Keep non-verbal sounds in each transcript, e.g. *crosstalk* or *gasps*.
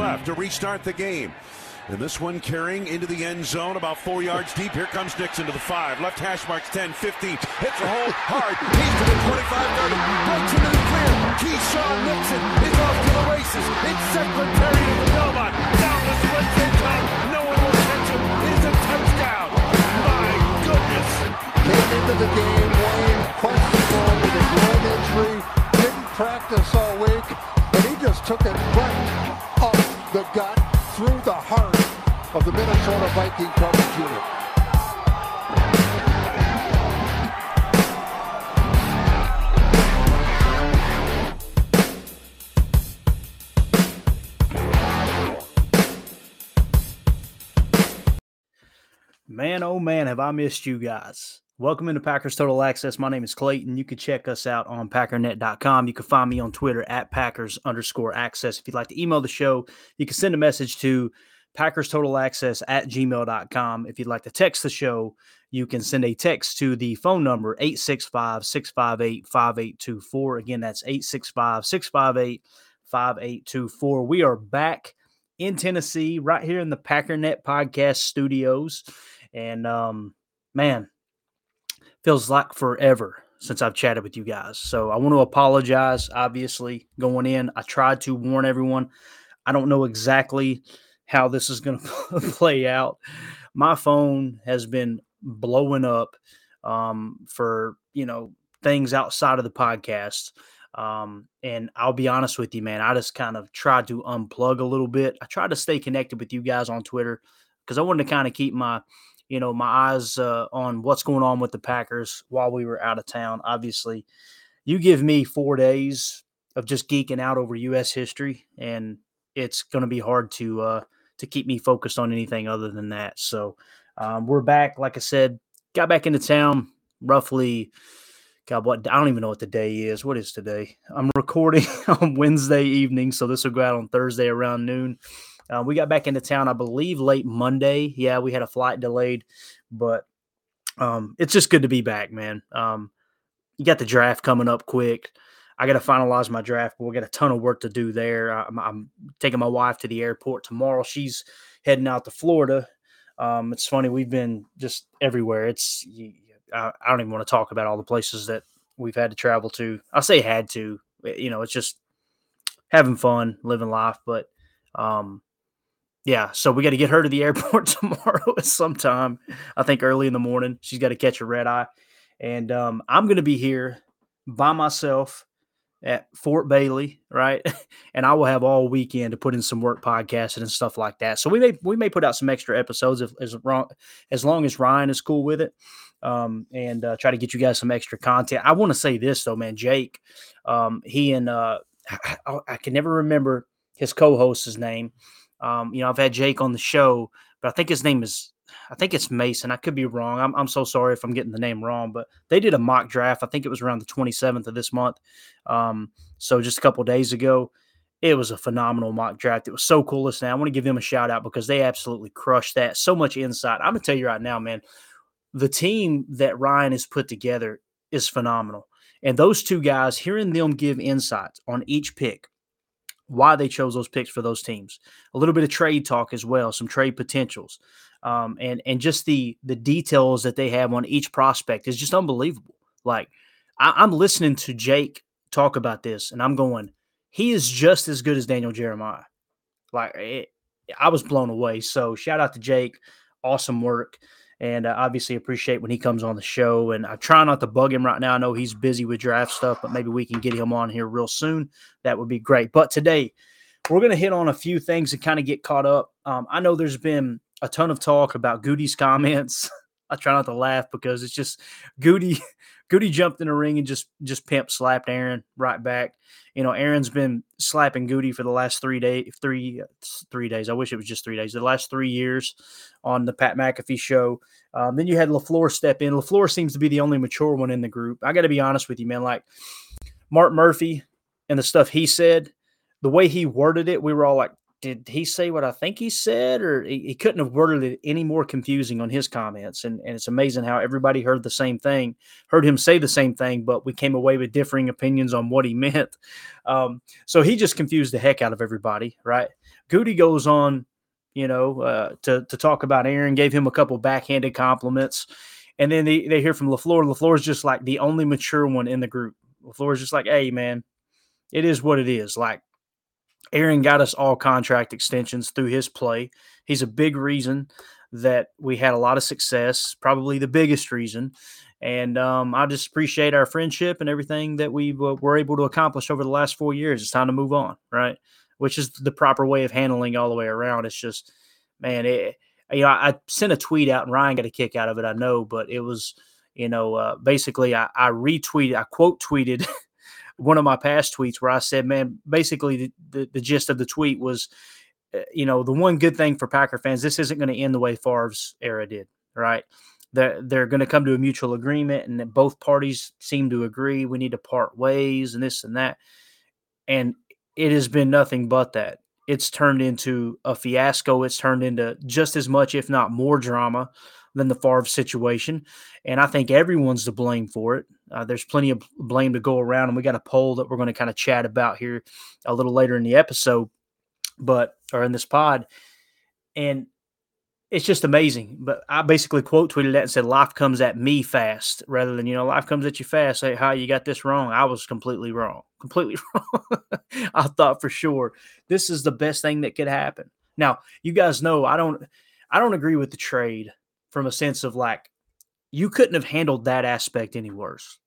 left to restart the game. And this one carrying into the end zone about four yards deep. Here comes Nixon to the five. Left hash marks 10, 15. Hits a hole hard. He's to the 25, 30. Breaks into the clear. Keisean Nixon is off to the races. It's Secretary of the Belmont. Down the split come. No one will catch him. It is a touchdown. My goodness. Came into the game, Wayne, questionable with a groin injury. Didn't practice all week. And he just took it right the gut through the heart of the Minnesota Viking coverage unit. Man, oh man, have I missed you guys. Welcome into Packers Total Access. My name is Clayton. You can check us out on packernet.com. You can find me on Twitter at Packers underscore access. If you'd like to email the show, you can send a message to Packers Total Access at gmail.com. If you'd like to text the show, you can send a text to the phone number 865 658 5824. Again, that's 865 658 5824. We are back in Tennessee, right here in the Packernet podcast studios. And um, man, feels like forever since I've chatted with you guys. So I want to apologize, obviously, going in. I tried to warn everyone. I don't know exactly how this is going *laughs* to play out. My phone has been blowing up um, for, you know, things outside of the podcast. Um, and I'll be honest with you, man, I just kind of tried to unplug a little bit. I tried to stay connected with you guys on Twitter because I wanted to kind of keep my you know, my eyes uh, on what's going on with the Packers while we were out of town. Obviously, you give me four days of just geeking out over U.S. history, and it's going to be hard to uh, to keep me focused on anything other than that. So um, we're back. Like I said, got back into town roughly. God, what I don't even know what the day is. What is today? I'm recording *laughs* on Wednesday evening, so this will go out on Thursday around noon. Uh, we got back into town, I believe, late Monday. Yeah, we had a flight delayed, but um, it's just good to be back, man. Um, you got the draft coming up quick. I got to finalize my draft, but we got a ton of work to do there. I'm, I'm, taking my wife to the airport tomorrow. She's heading out to Florida. Um, it's funny, we've been just everywhere. It's I, I don't even want to talk about all the places that we've had to travel to. I say had to, you know, it's just having fun, living life. But um, yeah, so we got to get her to the *laughs* airport tomorrow at some time. I think early in the morning. She's got to catch a red eye, and um, I'm going to be here by myself at Fort Bailey, right? *laughs* and I will have all weekend to put in some work podcasting and stuff like that. So we may we may put out some extra episodes if, as as long as Ryan is cool with it, um, and uh, try to get you guys some extra content. I want to say this though, man, Jake, um, he and uh, I, I can never remember his co-host's name. Um, you know, I've had Jake on the show, but I think his name is I think it's Mason. I could be wrong. I'm, I'm so sorry if I'm getting the name wrong, but they did a mock draft. I think it was around the 27th of this month. Um, so just a couple days ago, it was a phenomenal mock draft. It was so cool. Listen, I want to give them a shout out because they absolutely crushed that. So much insight. I'm gonna tell you right now, man. The team that Ryan has put together is phenomenal, and those two guys, hearing them give insights on each pick, why they chose those picks for those teams. A little bit of trade talk as well, some trade potentials, um, and and just the the details that they have on each prospect is just unbelievable. Like I, I'm listening to Jake talk about this, and I'm going, he is just as good as Daniel Jeremiah. Like it, I was blown away. So shout out to Jake, awesome work. And uh, obviously appreciate when he comes on the show. And I try not to bug him right now. I know he's busy with draft stuff, but maybe we can get him on here real soon. That would be great. But today, we're going to hit on a few things and kind of get caught up. Um, I know there's been a ton of talk about Goody's comments. *laughs* I try not to laugh because it's just Goody. Goody jumped in the ring and just just pimp slapped Aaron right back. You know, Aaron's been slapping Goody for the last three days, three three days. I wish it was just three days. The last three years on the Pat McAfee show. Um, then you had Lafleur step in. Lafleur seems to be the only mature one in the group. I got to be honest with you, man. Like Mark Murphy and the stuff he said, the way he worded it, we were all like, did he say what I think he said, or he, he, couldn't have worded it any more confusing on his comments? And, and it's amazing how everybody heard the same thing, heard him say the same thing, but we came away with differing opinions on what he *laughs* meant. Um, so he just confused the heck out of everybody, right? Goody goes on, you know, uh, to to talk about Aaron, gave him a couple backhanded compliments, and then they, they hear from Lafleur. Lafleur's just like the only mature one in the group. Lafleur's just like, hey man, it is what it is. Like Aaron got us all contract extensions through his play. He's a big reason that we had a lot of success, probably the biggest reason. And um, I just appreciate our friendship and everything that we were able to accomplish over the last four years. It's time to move on, right? Which is the proper way of handling all the way around. It's just, man, it, you know, I sent a tweet out and Ryan got a kick out of it, I know, but it was, you know, uh, basically I, I retweeted, I quote tweeted *laughs* one of my past tweets where I said, man, basically the, the, the gist of the tweet was, uh, you know, the one good thing for Packer fans, this isn't going to end the way Favre's era did, right? They're, they're going to come to a mutual agreement and both parties seem to agree we need to part ways and this and that. And it has been nothing but that. It's turned into a fiasco. It's turned into just as much, if not more drama than the Favre situation. And I think everyone's to blame for it. Uh, there's plenty of blame to go around, and we got a poll that we're going to kind of chat about here a little later in the episode, but or in this pod. And it's just amazing. But I basically quote tweeted that and said, "Life comes at me fast," rather than you know, life comes at you fast. Say, "How you got this wrong?" I was completely wrong. Completely *laughs* wrong. I thought for sure this is the best thing that could happen. Now, you guys know I don't. I don't agree with the trade from a sense of like you couldn't have handled that aspect any worse.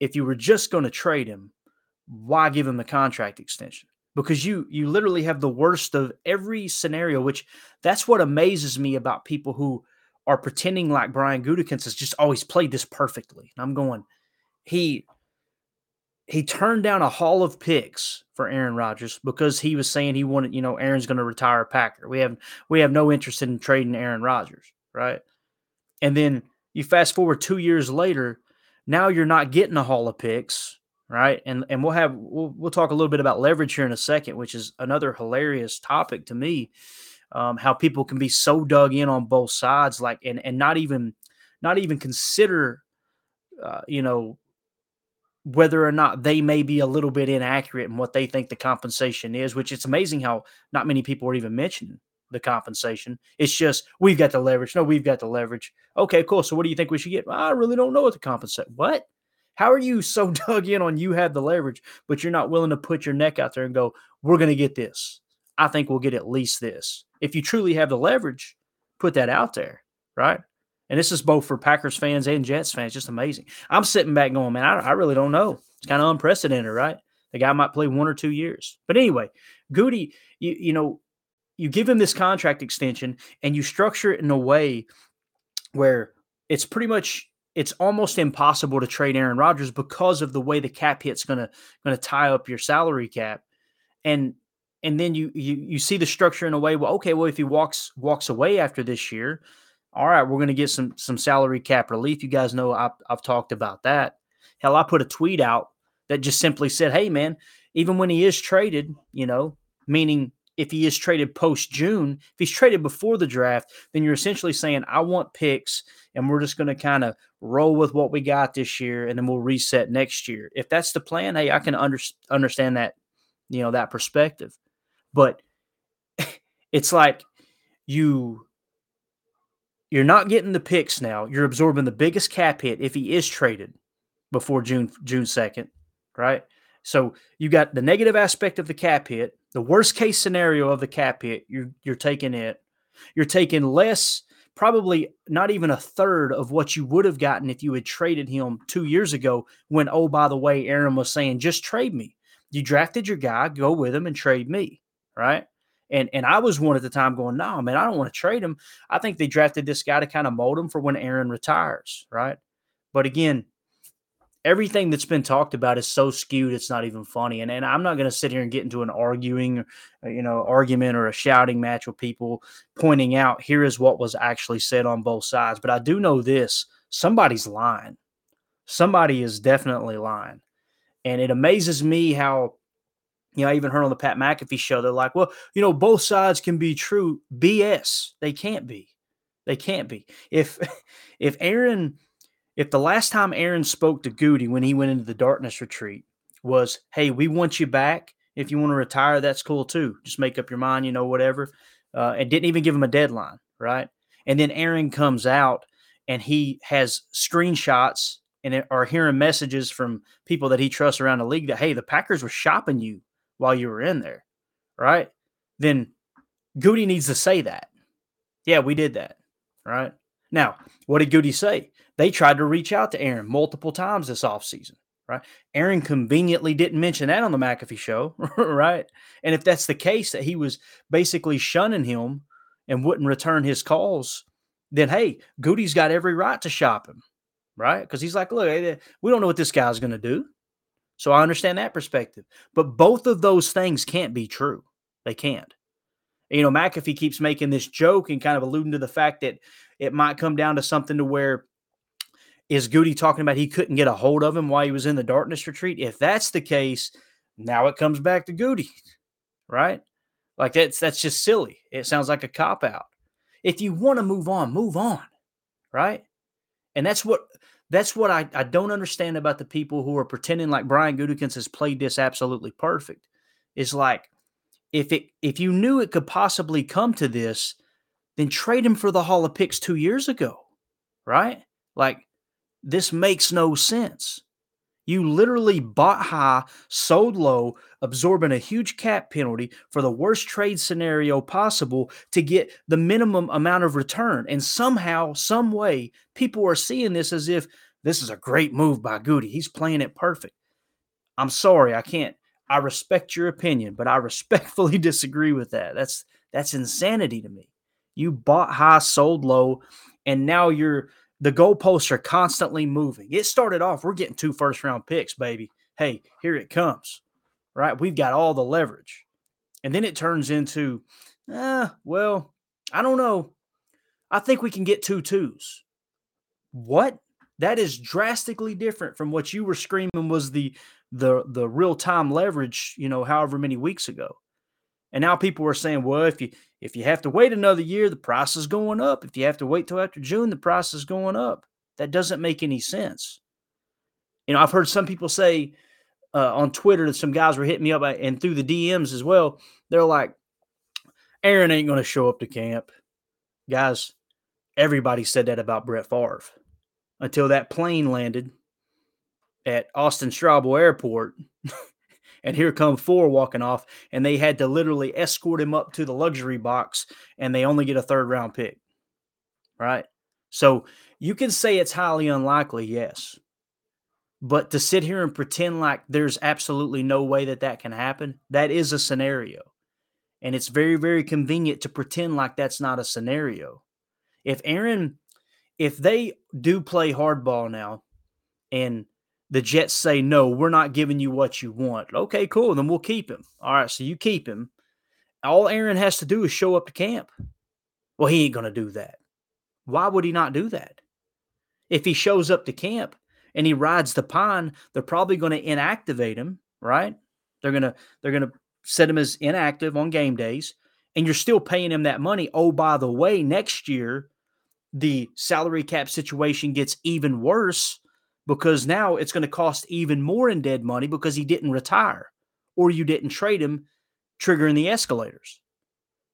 If you were just going to trade him, why give him the contract extension? Because you you literally have the worst of every scenario, which that's what amazes me about people who are pretending like Brian Gutekunst has just always played this perfectly. And I'm going, he he turned down a haul of picks for Aaron Rodgers because he was saying he wanted, you know, Aaron's going to retire a Packer. We have we have no interest in trading Aaron Rodgers, right? And then you fast forward two years later, now you're not getting a haul of picks, right? And and we'll have we'll, we'll talk a little bit about leverage here in a second, which is another hilarious topic to me. Um, how people can be so dug in on both sides, like and and not even not even consider, uh, you know, whether or not they may be a little bit inaccurate in what they think the compensation is. Which it's amazing how not many people are even mentioning the compensation. It's just we've got the leverage. No, we've got the leverage. Okay, cool. So what do you think we should get? I really don't know what to compensate. What? How are you so *laughs* dug in on you have the leverage, but you're not willing to put your neck out there and go, we're going to get this. I think we'll get at least this. If you truly have the leverage, put that out there, right? And this is both for Packers fans and Jets fans. Just amazing. I'm sitting back going, man, I, I really don't know. It's kind of unprecedented, right? The guy might play one or two years. But anyway, Goody, you, you know, you give him this contract extension and you structure it in a way where it's pretty much it's almost impossible to trade Aaron Rodgers because of the way the cap hit's going to tie up your salary cap. And and then you you you see the structure in a way well okay well if he walks walks away after this year all right we're to get some some salary cap relief. You guys know I've, I've talked about that. Hell I put a tweet out that just simply said hey man even when he is traded you know meaning if he is traded post June. If he's traded before the draft, then you're essentially saying, I want picks and we're just going to kind of roll with what we got this year and then we'll reset next year. If that's the plan, hey, I can under, understand that you know, that perspective. But *laughs* it's like you you're not getting the picks now. You're absorbing the biggest cap hit if he is traded before June June 2nd, right? So you got the negative aspect of the cap hit, the worst case scenario of the cap hit, you're you're taking it. You're taking less, probably not even a third of what you would have gotten if you had traded him two years ago when, oh, by the way, Aaron was saying, just trade me. You drafted your guy, go with him and trade me, right? And and I was one at the time going, no, man, I don't want to trade him. I think they drafted this guy to kind of mold him for when Aaron retires, right? But again, everything that's been talked about is so skewed it's not even funny and, and i'm not going to sit here and get into an arguing uh, you know argument or a shouting match with people pointing out here is what was actually said on both sides but i do know this somebody's lying somebody is definitely lying and it amazes me how you know, I even heard on the Pat McAfee show, they're like, well, you know, both sides can be true. BS. They can't be. They can't be. If *laughs* if Aaron if the last time Aaron spoke to Goody when he went into the darkness retreat was, hey, we want you back. If you want to retire, that's cool too. Just make up your mind, you know, whatever. Uh, and didn't even give him a deadline, right? And then Aaron comes out and he has screenshots and are hearing messages from people that he trusts around the league that, hey, the Packers were shopping you while you were in there, right? Then Goody needs to say that. Yeah, we did that, right? Now, what did Goody say? They tried to reach out to Aaron multiple times this offseason, right? Aaron conveniently didn't mention that on the McAfee show, *laughs* right? And if that's the case, that he was basically shunning him and wouldn't return his calls, then hey, Goody's got every right to shop him, right? Because he's like, look, eh, eh, we don't know what this guy's going to do. So I understand that perspective. But both of those things can't be true. They can't. You know, McAfee keeps making this joke and kind of alluding to the fact that it might come down to something to where is Goody talking about he couldn't get a hold of him while he was in the darkness retreat? If that's the case, now it comes back to Goody, right? Like that's that's just silly. It sounds like a cop out. If you want to move on, move on, right? And that's what that's what I, I don't understand about the people who are pretending like Brian Gutekunst has played this absolutely perfect. Is like if it if you knew it could possibly come to this, then trade him for the haul of picks two years ago, right? Like this makes no sense. You literally bought high, sold low, absorbing a huge cap penalty for the worst trade scenario possible to get the minimum amount of return. And somehow, some way, people are seeing this as if this is a great move by Goody. He's playing it perfect. I'm sorry, I can't. I respect your opinion, but I *laughs* respectfully disagree with that. That's that's insanity to me. You bought high, sold low, and now you're the goalposts are constantly moving. It started off, we're getting two first round picks, baby. Hey, here it comes. Right? We've got all the leverage. And then it turns into, uh, well, I don't know. I think we can get two twos. What? That is drastically different from what you were screaming was the the the real time leverage, you know, however many weeks ago. And now people are saying, well, if you if you have to wait another year, the price is going up. If you have to wait till after June, the price is going up. That doesn't make any sense. You know, I've heard some people say uh, on Twitter that some guys were hitting me up uh, and through the DMs as well. They're like, Aaron ain't going to show up to camp. Guys, everybody said that about Brett Favre until that plane landed at Austin Straubel Airport *laughs* and here come four walking off, and they had to literally escort him up to the luxury box, and they only get a third round pick. Right? So you can say it's highly unlikely, yes. But to sit here and pretend like there's absolutely no way that that can happen, that is a scenario. And it's very, very convenient to pretend like that's not a scenario. If Aaron, if they do play hardball now and the Jets say, no, we're not giving you what you want. Okay, cool. Then we'll keep him. All right, so you keep him. All Aaron has to do is show up to camp. Well, he ain't going to do that. Why would he not do that? If he shows up to camp and he rides the pine, they're probably going to inactivate him, right? They're going to they're going to set him as inactive on game days and you're still paying him that money. Oh, by the way, next year the salary cap situation gets even worse because now it's going to cost even more in dead money because he didn't retire or you didn't trade him, triggering the escalators.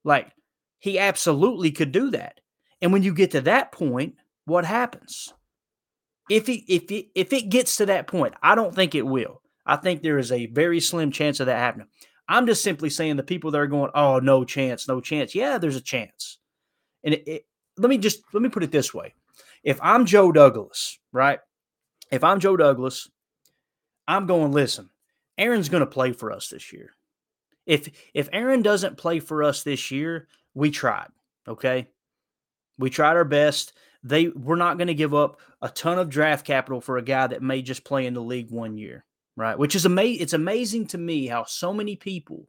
Like he absolutely could do that. And when you get to that point, what happens? If he if it if it gets to that point, I don't think it will. I think there is a very slim chance of that happening. I'm just simply saying the people that are going, oh, no chance, no chance. Yeah, there's a chance. And it, it, let me just let me put it this way: if I'm Joe Douglas, right? If I'm Joe Douglas, I'm going. Listen, Aaron's going to play for us this year. If if Aaron doesn't play for us this year, we tried. Okay, we tried our best. They we're not going to give up a ton of draft capital for a guy that may just play in the league one year, right? Which is amazing. It's amazing to me how so many people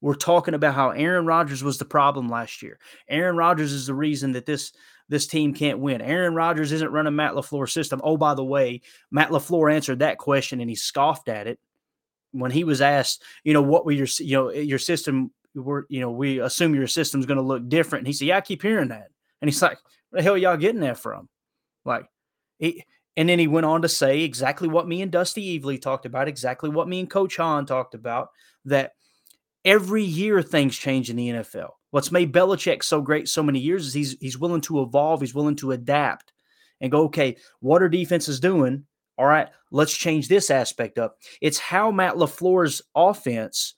were talking about how Aaron Rodgers was the problem last year. Aaron Rodgers is the reason that this this team can't win. Aaron Rodgers isn't running Matt LaFleur's system. Oh, by the way, Matt LaFleur answered that question and he scoffed at it when he was asked, you know, what were your you know eh, your system were you know we assume your system's going to look different. And he said, yeah, I keep hearing that. And he's like, where the hell y'all getting that from? Like, he, and then he went on to say exactly what me and Dusty Evely talked about, exactly what me and Coach Hahn talked about, that every year things change in the NFL. What's made Belichick so great so many years is he's he's willing to evolve, he's willing to adapt and go, okay, what are defenses doing? All right, let's change this aspect up. It's how Matt LaFleur's offense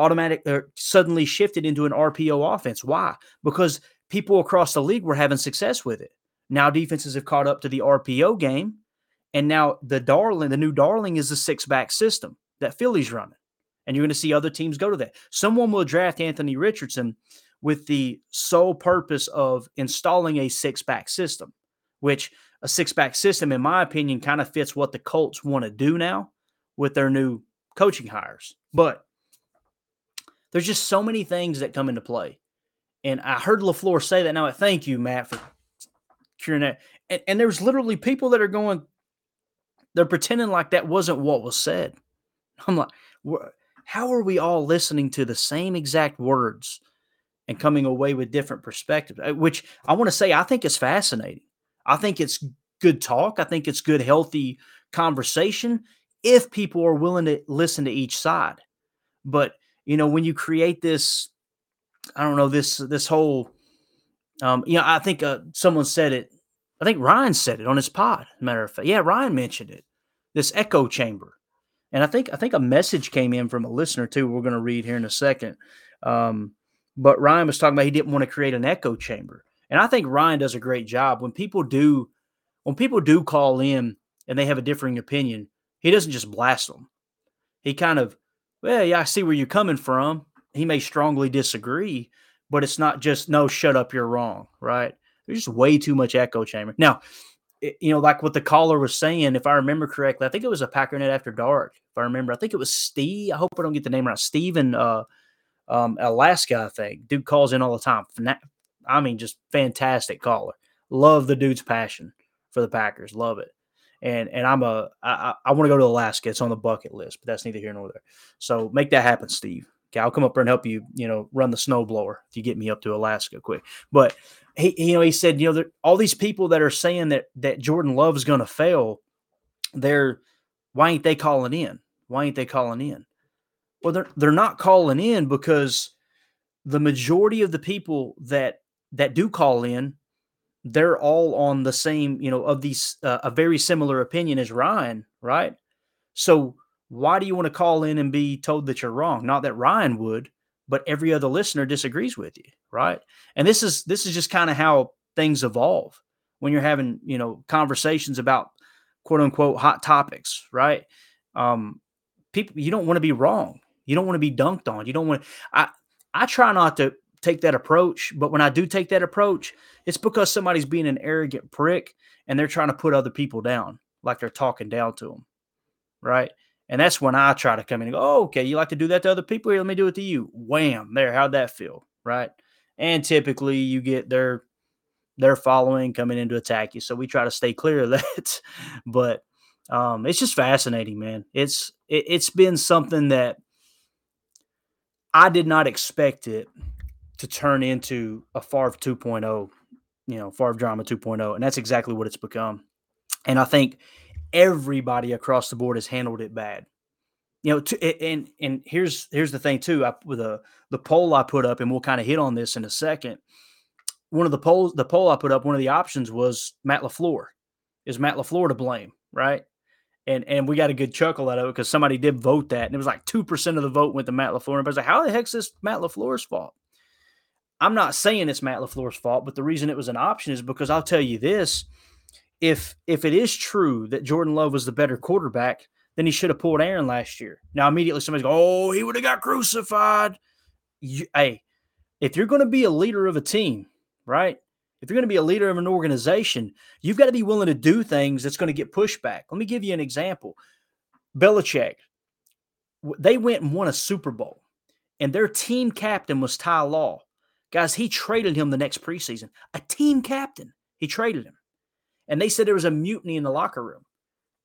automatic er, suddenly shifted into an RPO offense. Why? Because people across the league were having success with it. Now defenses have caught up to the RPO game, and now the darling, the new darling, is the six back system that Philly's running, and you're going to see other teams go to that. Someone will draft Anthony Richardson with the sole purpose of installing a six back system, which a six back system, in my opinion, kind of fits what the Colts want to do now with their new coaching hires. But there's just so many things that come into play. And I heard LaFleur say that. Now, I thank you, Matt, for curing that. And, and there's literally people that are going, they're pretending like that wasn't what was said. I'm like, how are we all listening to the same exact words and coming away with different perspectives? Uh, which I want to say, I think is fascinating. I think it's good talk. I think it's good, healthy conversation if people are willing to listen to each side. But you know, when you create this I don't know this this whole. Um, you know, I think uh, someone said it. I think Ryan said it on his pod. Matter of fact, yeah, Ryan mentioned it. This echo chamber, and I think I think a message came in from a listener too. We're going to read here in a second. Um, but Ryan was talking about he didn't want to create an echo chamber, and I think Ryan does a great job when people do when people do call in and they have a differing opinion. He doesn't just blast them. He kind of, well, yeah, I see where you're coming from he may strongly disagree, but it's not just no, shut up, you're wrong, right? There's just way too much echo chamber. Now, you know, like what the caller was saying, if I remember correctly, I think it was a Packernet After Dark. If I remember, I think it was Steve. I hope I don't get the name right. Steven uh, um, Alaska, I think. Dude calls in all the time. I mean, just fantastic caller. Love the dude's passion for the Packers. Love it. And and I'm a I, I want to go to Alaska. It's on the bucket list, but that's neither here nor there. So make that happen, Steve. Okay, I'll come up there and help you, you know, run the snowblower if you get me up to Alaska quick. But he, you know, he said, you know, all these people that are saying that that Jordan Love is going to fail, they're why ain't they calling in? Why ain't they calling in? Well, they're they're not calling in because the majority of the people that that do call in, they're all on the same, you know, of these uh, a very similar opinion as Ryan, right? So why do you want to call in and be told that you're wrong? Not that Ryan would, but every other listener disagrees with you, right? And this is this is just kind of how things evolve when you're having you know conversations about quote unquote hot topics, right? Um, people, you don't want to be wrong. You don't want to be dunked on. You don't want. I I try not to take that approach, but when I do take that approach, it's because somebody's being an arrogant prick and they're trying to put other people down, like they're talking down to them, right? And that's when I try to come in and go, oh, okay, you like to do that to other people? Here, let me do it to you. Wham, there. How'd that feel? Right. And typically you get their their following coming in to attack you. So we try to stay clear of *laughs* that. but um, it's just fascinating, man. It's it, it's been something that I did not expect it to turn into a Favre 2.0, you know, Favre drama 2.0. And that's exactly what it's become. And I think everybody across the board has handled it bad. you know, to, and and here's here's the thing too. I, the uh, the poll I put up, and we'll kind of hit on this in a second. One of the polls, the poll I put up, one of the options was Matt LaFleur. Is Matt LaFleur to blame? Right. And and we got a good chuckle out of it because somebody did vote that, and it was like two percent of the vote went to Matt LaFleur. And I was like, "How the heck's this Matt LaFleur's fault?" I'm not saying it's Matt LaFleur's fault, but the reason it was an option is because I'll tell you this: if if it is true that Jordan Love was the better quarterback, then he should have pulled Aaron last year. Now immediately somebody's go, "Oh, he would have got crucified." You, hey, if you're going to be a leader of a team, right? If you're going to be a leader of an organization, you've got to be willing to do things that's going to get pushback. Let me give you an example. Belichick, they went and won a Super Bowl, and their team captain was Ty Law. Guys, he traded him the next preseason. A team captain. He traded him. And they said there was a mutiny in the locker room.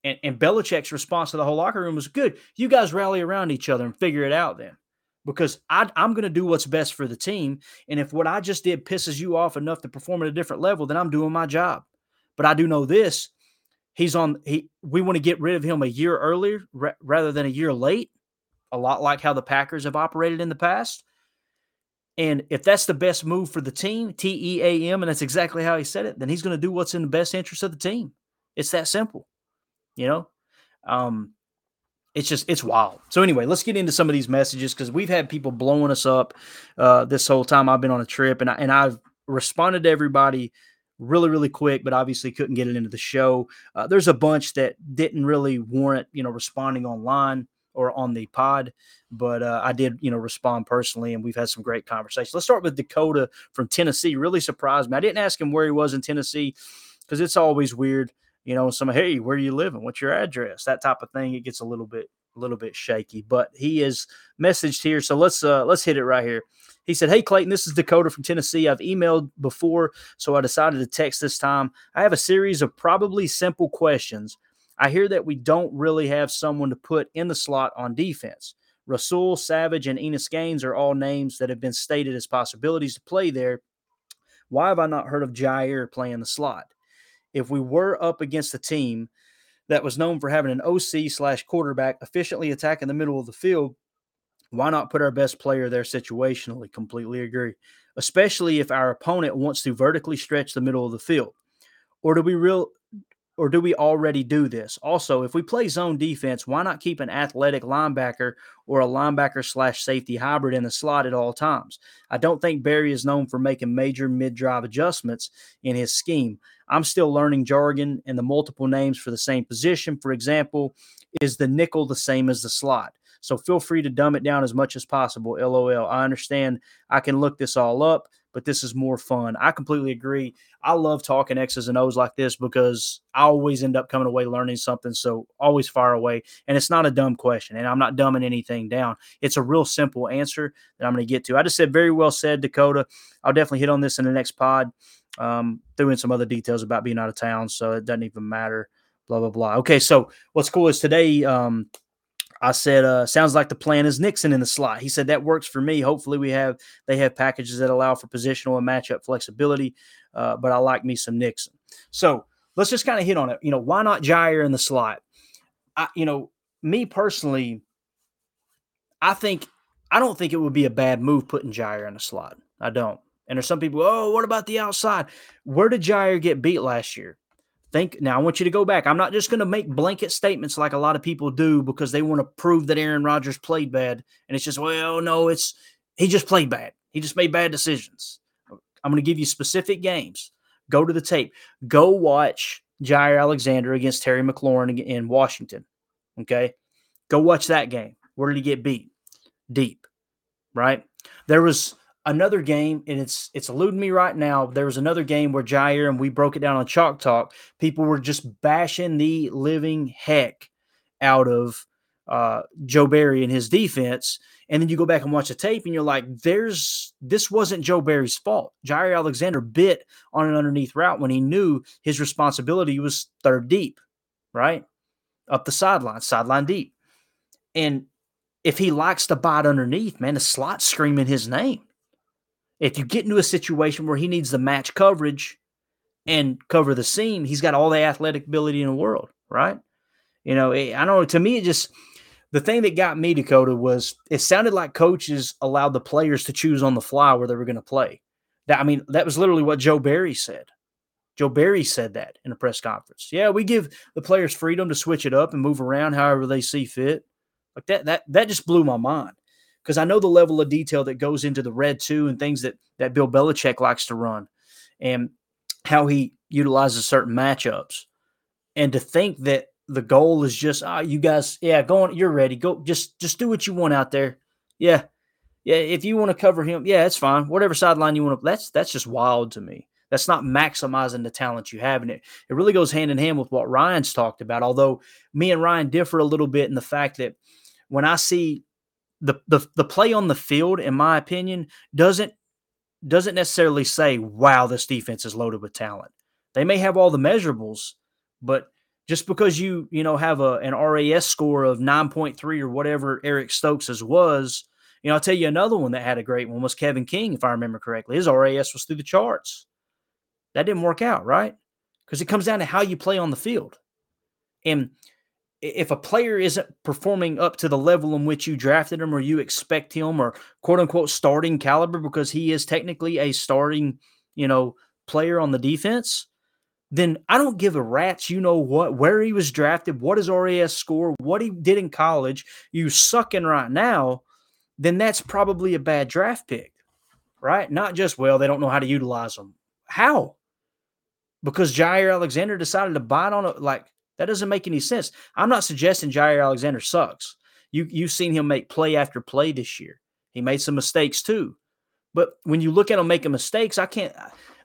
And, and Belichick's response to the whole locker room was good. You guys rally around each other and figure it out then. Because I, I'm going to do what's best for the team. And if what I just did pisses you off enough to perform at a different level, then I'm doing my job. But I do know this he's on he we want to get rid of him a year earlier ra- rather than a year late a lot like how the packers have operated in the past and if that's the best move for the team, T E A M, and that's exactly how he said it, then he's going to do what's in the best interest of the team. It's that simple, you know. Um, it's just it's wild. So anyway, let's get into some of these messages because we've had people blowing us up uh, this whole time I've been on a trip, and I, and I've responded to everybody really really quick, but obviously couldn't get it into the show. Uh, there's a bunch that didn't really warrant you know responding online or on the pod, but uh, I did, you know, respond personally, and we've had some great conversations. Let's start with Dakota from Tennessee. Really surprised me. I didn't ask him where he was in Tennessee because it's always weird, you know. Some hey, where are you living? What's your address? That type of thing. It gets a little bit, a little bit shaky. But he is messaged here, so let's uh let's hit it right here. He said, Hey, Clayton, this is Dakota from Tennessee. I've emailed before, so I decided to text this time. I have a series of probably simple questions I hear that we don't really have someone to put in the slot on defense. Rasul, Savage, and Innis Gaines are all names that have been stated as possibilities to play there. Why have I not heard of Jaire playing the slot? If we were up against a team that was known for having an OC slash quarterback efficiently attacking the middle of the field, why not put our best player there situationally? Completely agree. Especially if our opponent wants to vertically stretch the middle of the field. Or do we real or do we already do this? Also, if we play zone defense, why not keep an athletic linebacker or a linebacker slash safety hybrid in the slot at all times? I don't think Barry is known for making major mid drive adjustments in his scheme. I'm still learning jargon and the multiple names for the same position. For example, is the nickel the same as the slot? So feel free to dumb it down as much as possible. LOL. I understand I can look this all up but this is more fun. I completely agree. I love talking X's and O's like this because I always end up coming away learning something. So always fire away. And it's not a dumb question, and I'm not dumbing anything down. It's a real simple answer that I'm going to get to. I just said very well said, Dakota. I'll definitely hit on this in the next pod. Um, threw in some other details about being out of town, so it doesn't even matter. Blah blah blah. Okay, so what's cool is today. Um, I said, uh, sounds like the plan is Nixon in the slot. He said that works for me. Hopefully, we have they have packages that allow for positional and matchup flexibility. Uh, but I like me some Nixon. So let's just kind of hit on it. You know, why not Jaire in the slot? I, you know, me personally, I think I don't think it would be a bad move putting Jaire in the slot. I don't. And there's some people, oh, what about the outside? Where did Jaire get beat last year? Think now I want you to go back. I'm not just going to make blanket statements like a lot of people do because they want to prove that Aaron Rodgers played bad. And it's just, well, no, it's he just played bad. He just made bad decisions. I'm going to give you specific games. Go to the tape. Go watch Jaire Alexander against Terry McLaurin in Washington. Okay. Go watch that game. Where did he get beat? Deep. Right. There was another game, and it's it's eluding me right now. There was another game where Jaire and we broke it down on Chalk Talk. People were just bashing the living heck out of uh, Joe Barry and his defense. And then you go back and watch the tape, and you're like, "There's this wasn't Joe Barry's fault. Jaire Alexander bit on an underneath route when he knew his responsibility was third deep, right up the sideline, sideline deep, and." If he likes to bite underneath, man, the slot's screaming his name. If you get into a situation where he needs the match coverage and cover the seam, he's got all the athletic ability in the world, right? You know, eh, I don't know. To me, it just the thing that got me, Dakota, was it sounded like coaches allowed the players to choose on the fly where they were going to play. That I mean, that was literally what Joe Barry said. Joe Barry said that in a press conference. Yeah, we give the players freedom to switch it up and move around however they see fit. Like that, that that just blew my mind because I know the level of detail that goes into the red two and things that that Bill Belichick likes to run, and how he utilizes certain matchups. And to think that the goal is just, ah, oh, you guys, yeah, go on, you're ready. Go, just just do what you want out there. Yeah, yeah. If you want to cover him, yeah, it's fine. Whatever sideline you want to. That's that's just wild to me. That's not maximizing the talent you have. And it, it really goes hand in hand with what Ryan's talked about. Although me and Ryan differ a little bit in the fact that when I see the, the, the play on the field, in my opinion, doesn't doesn't necessarily say, wow, this defense is loaded with talent. They may have all the measurables, but just because you, you know, have a an RAS score of 9.3 or whatever Eric Stokes's was, you know, I'll tell you another one that had a great one was Kevin King, if I remember correctly. His RAS was through the charts. That didn't work out, right? Because it comes down to how you play on the field. And if a player isn't performing up to the level in which you drafted him or you expect him or quote unquote starting caliber because he is technically a starting, you know, player on the defense, then I don't give a rat's you know what, where he was drafted, what his RAS score, what he did in college. You sucking right now, then that's probably a bad draft pick, right? Not just, well, they don't know how to utilize them. How? because Jaire Alexander decided to bite on it. Like that doesn't make any sense. I'm not suggesting Jaire Alexander sucks. You you've seen him make play after play this year. He made some mistakes too. But when you look at him making mistakes, I can't.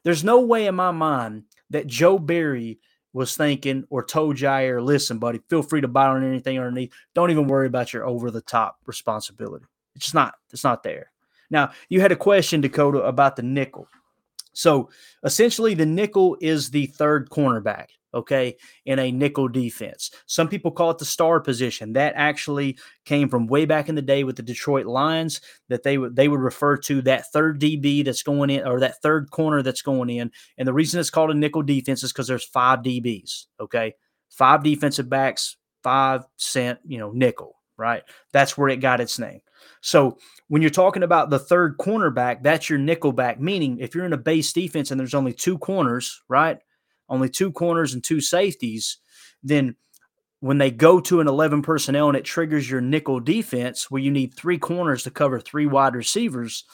There's no way in my mind that Joe Barry was thinking or told Jaire, listen, buddy, feel free to bite on anything underneath. Don't even worry about your over the top responsibility. It's not. It's not there. Now you had a question, Dakota, about the nickel. So essentially, the nickel is the third cornerback, okay, in a nickel defense. Some people call it the star position. That actually came from way back in the day with the Detroit Lions, that they would they would refer to that third DB that's going in or that third corner that's going in. And the reason it's called a nickel defense is because there's five DBs, okay, five defensive backs, five cent, you know, nickel, right? That's where it got its name. So when you're talking about the third cornerback, that's your nickel back, meaning if you're in a base defense and there's only two corners, right? Only two corners and two safeties, then when they go to an 11 personnel and it triggers your nickel defense where you need three corners to cover three wide receivers,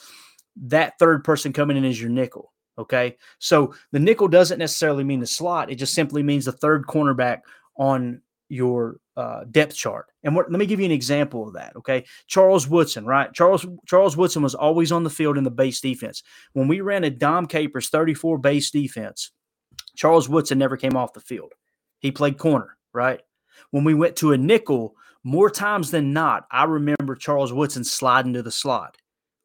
that third person coming in is your nickel. Okay. So the nickel doesn't necessarily mean the slot, it just simply means the third cornerback on your uh, depth chart. And what, let me give you an example of that. Okay, Charles Woodson, right? Charles Charles Woodson was always on the field in the base defense. When we ran a Dom Capers 34 base defense, Charles Woodson never came off the field. He played corner, right? When we went to a nickel, more times than not, I remember Charles Woodson sliding to the slot.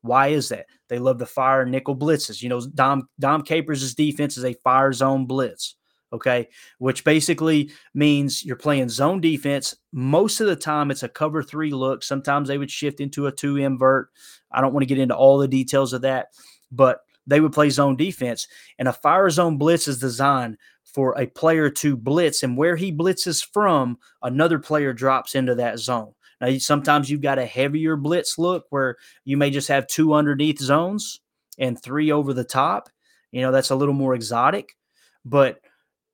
Why is that? They love to fire nickel blitzes. You know, Dom Dom Capers' defense is a fire zone blitz okay, which basically means you're playing zone defense. Most of the time, it's a cover three look. Sometimes they would shift into a two invert. I don't want to get into all the details of that, but they would play zone defense. And a fire zone blitz is designed for a player to blitz, and where he blitzes from, another player drops into that zone. Now, sometimes you've got a heavier blitz look where you may just have two underneath zones and three over the top. You know, that's a little more exotic, but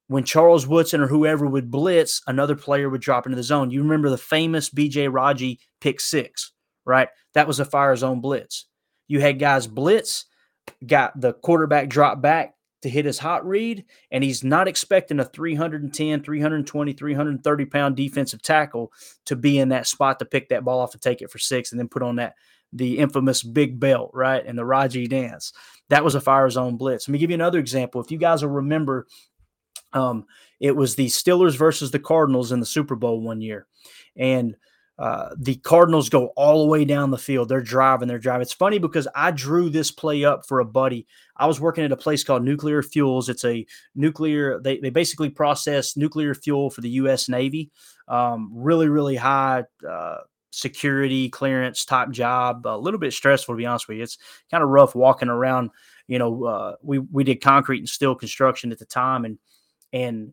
when Charles Woodson or whoever would blitz, another player would drop into the zone. You remember the famous BJ Raji pick six, right? That was a fire zone blitz. You had guys blitz, got the quarterback drop back to hit his hot read, and he's not expecting a 310, 320, 330 pound defensive tackle to be in that spot to pick that ball off and take it for six and then put on that the infamous big belt, right? And the Raji dance. That was a fire zone blitz. Let me give you another example. If you guys will remember um, it was the Steelers versus the Cardinals in the Super Bowl one year, and uh, the Cardinals go all the way down the field. They're driving, they're driving. It's funny because I drew this play up for a buddy. I was working at a place called Nuclear Fuels. It's a nuclear, they, they basically process nuclear fuel for the U.S. Navy. Um, really, really high uh, security clearance type job. A little bit stressful, to be honest with you. It's kind of rough walking around. You know, uh, we, we did concrete and steel construction at the time. And and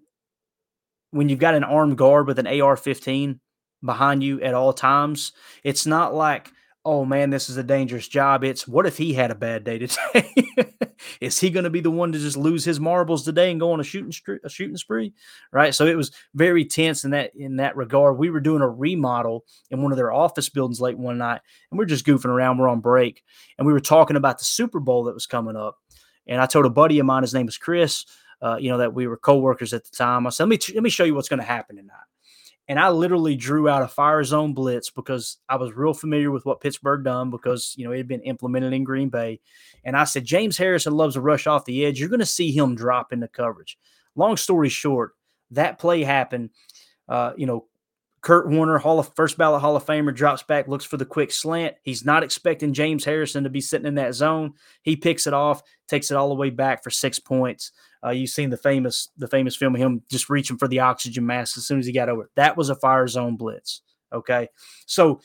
when you've got an armed guard with an AR 15, behind you at all times. It's not like, oh man, this is a dangerous job. It's what if he had a bad day today? *laughs* is he going to be the one to just lose his marbles today and go on a shooting spree, a shooting spree? Right. So it was very tense in that in that regard. We were doing a remodel in one of their office buildings late one night, and we are just goofing around. We're on break, and we were talking about the Super Bowl that was coming up. And I told a buddy of mine, his name was Chris, uh, you know, that we were co-workers at the time. I said, let me let me show you what's going to happen tonight and I literally drew out a fire zone blitz because I was real familiar with what Pittsburgh done because you know it had been implemented in Green Bay, and I said James Harrison loves to rush off the edge. You're going to see him drop into coverage. Long story short, that play happened. Uh, you know, Kurt Warner, Hall of first ballot Hall of Famer, drops back, looks for the quick slant. He's not expecting James Harrison to be sitting in that zone. He picks it off, takes it all the way back for six points. Uh, you've seen the famous the famous film of him just reaching for the oxygen mask as soon as he got over. That was a fire zone blitz. Okay, so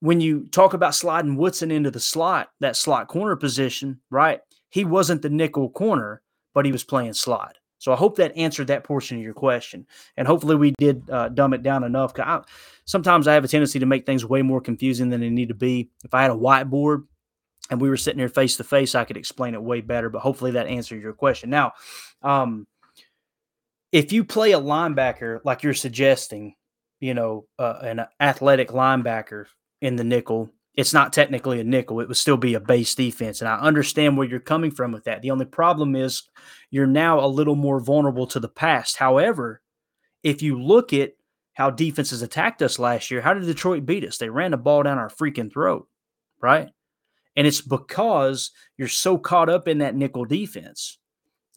when you talk about sliding Woodson into the slot, that slot corner position, right? He wasn't the nickel corner, but he was playing slot. So I hope that answered that portion of your question, and hopefully we did uh, dumb it down enough. I, sometimes I have a tendency to make things way more confusing than they need to be. If I had a whiteboard and we were sitting here face to face, I could explain it way better. But hopefully that answered your question. Now, um, if you play a linebacker like you're suggesting, you know, uh, an athletic linebacker in the nickel, it's not technically a nickel. It would still be a base defense. And I understand where you're coming from with that. The only problem is you're now a little more vulnerable to the past. However, if you look at how defenses attacked us last year, how did Detroit beat us? They ran the ball down our freaking throat, right? And it's because you're so caught up in that nickel defense.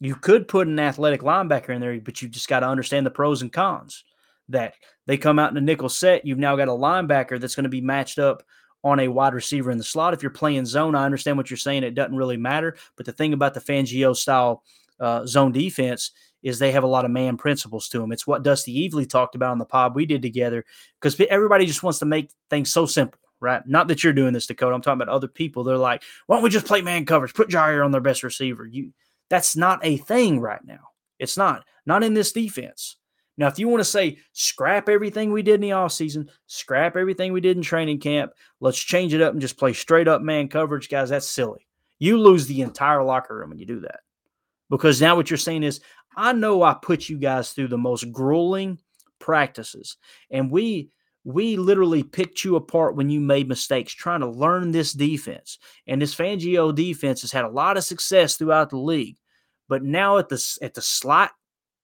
You could put an athletic linebacker in there, but you just got to understand the pros and cons. That they come out in a nickel set, you've now got a linebacker that's going to be matched up on a wide receiver in the slot. If you're playing zone, I understand what you're saying. It doesn't really matter. But the thing about the Fangio style uh, zone defense is they have a lot of man principles to them. It's what Dusty Evely talked about on the pod we did together because everybody just wants to make things so simple, right? Not that you're doing this, Dakota. I'm talking about other people. They're like, why don't we just play man coverage? Put Jaire on their best receiver. You, that's not a thing right now. It's not. Not in this defense. Now, if you want to say scrap everything we did in the offseason, scrap everything we did in training camp, let's change it up and just play straight up man coverage, guys, that's silly. You lose the entire locker room when you do that. Because now what you're saying is, I know I put you guys through the most grueling practices, and we we literally picked you apart when you made mistakes trying to learn this defense. And this Fangio defense has had a lot of success throughout the league. But now at the at the slot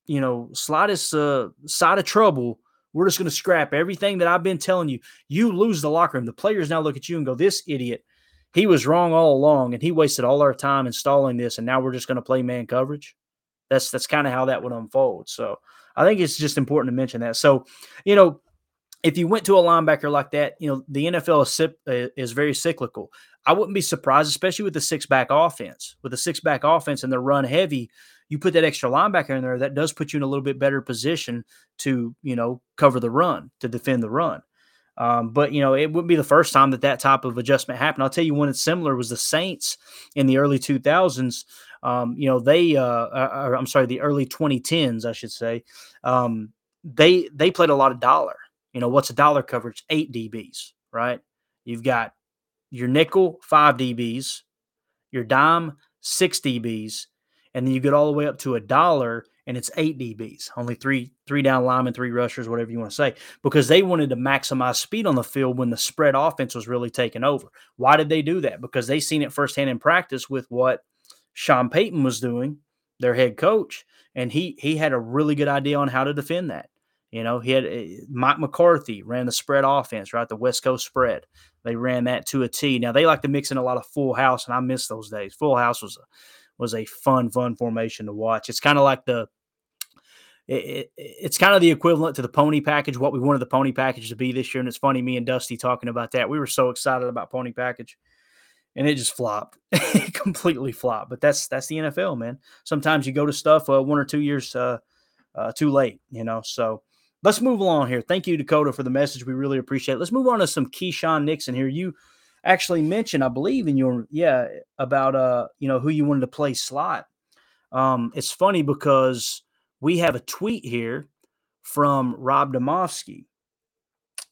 you know, slightest uh, side of trouble, we're just going to scrap everything that I've been telling you. You lose the locker room. The players now look at you and go, "This idiot, he was wrong all along, and he wasted all our time installing this, and now we're just going to play man coverage." That's that's kind of how that would unfold. So I think it's just important to mention that. So, you know, if you went to a linebacker like that, you know, the NFL is, uh, is very cyclical. I wouldn't be surprised, especially with the six back offense. With the six back offense and the run heavy, you put that extra linebacker in there, that does put you in a little bit better position to, you know, cover the run, to defend the run. Um, but you know, it wouldn't be the first time that that type of adjustment happened. I'll tell you when it's similar was the Saints in the early 2000s. Um, you know, they, uh, uh I'm sorry, the early 2010s, I should say. Um, they they played a lot of dollar. You know, what's a dollar coverage? Eight DBs, right? You've got your nickel, five DBs, your dime, six DBs, and then you get all the way up to a dollar and it's eight DBs, only three three down linemen, three rushers, whatever you want to say, because they wanted to maximize speed on the field when the spread offense was really taking over. Why did they do that? Because they seen it firsthand in practice with what Sean Payton was doing, their head coach, and he he had a really good idea on how to defend that. You know, he had eh, Mike McCarthy ran the spread offense, right? The West Coast spread. They ran that to a T. Now they like to mix in a lot of full house, and I miss those days. Full house was a was a fun, fun formation to watch. It's kind of like the it, it, it's kind of the equivalent to the pony package, what we wanted the pony package to be this year. And it's funny, me and Dusty talking about that. We were so excited about pony package, and it just flopped, *laughs* it completely flopped. But that's that's the NFL, man. Sometimes you go to stuff uh, one or two years uh, uh, too late, you know. So let's move along here. Thank you, Dakota, for the message. We really appreciate it. Let's move on to some Keisean Nixon here. You actually mentioned, I believe, in your yeah about uh you know who you wanted to play slot. Um, it's funny because we have a tweet here from Rob Demovsky,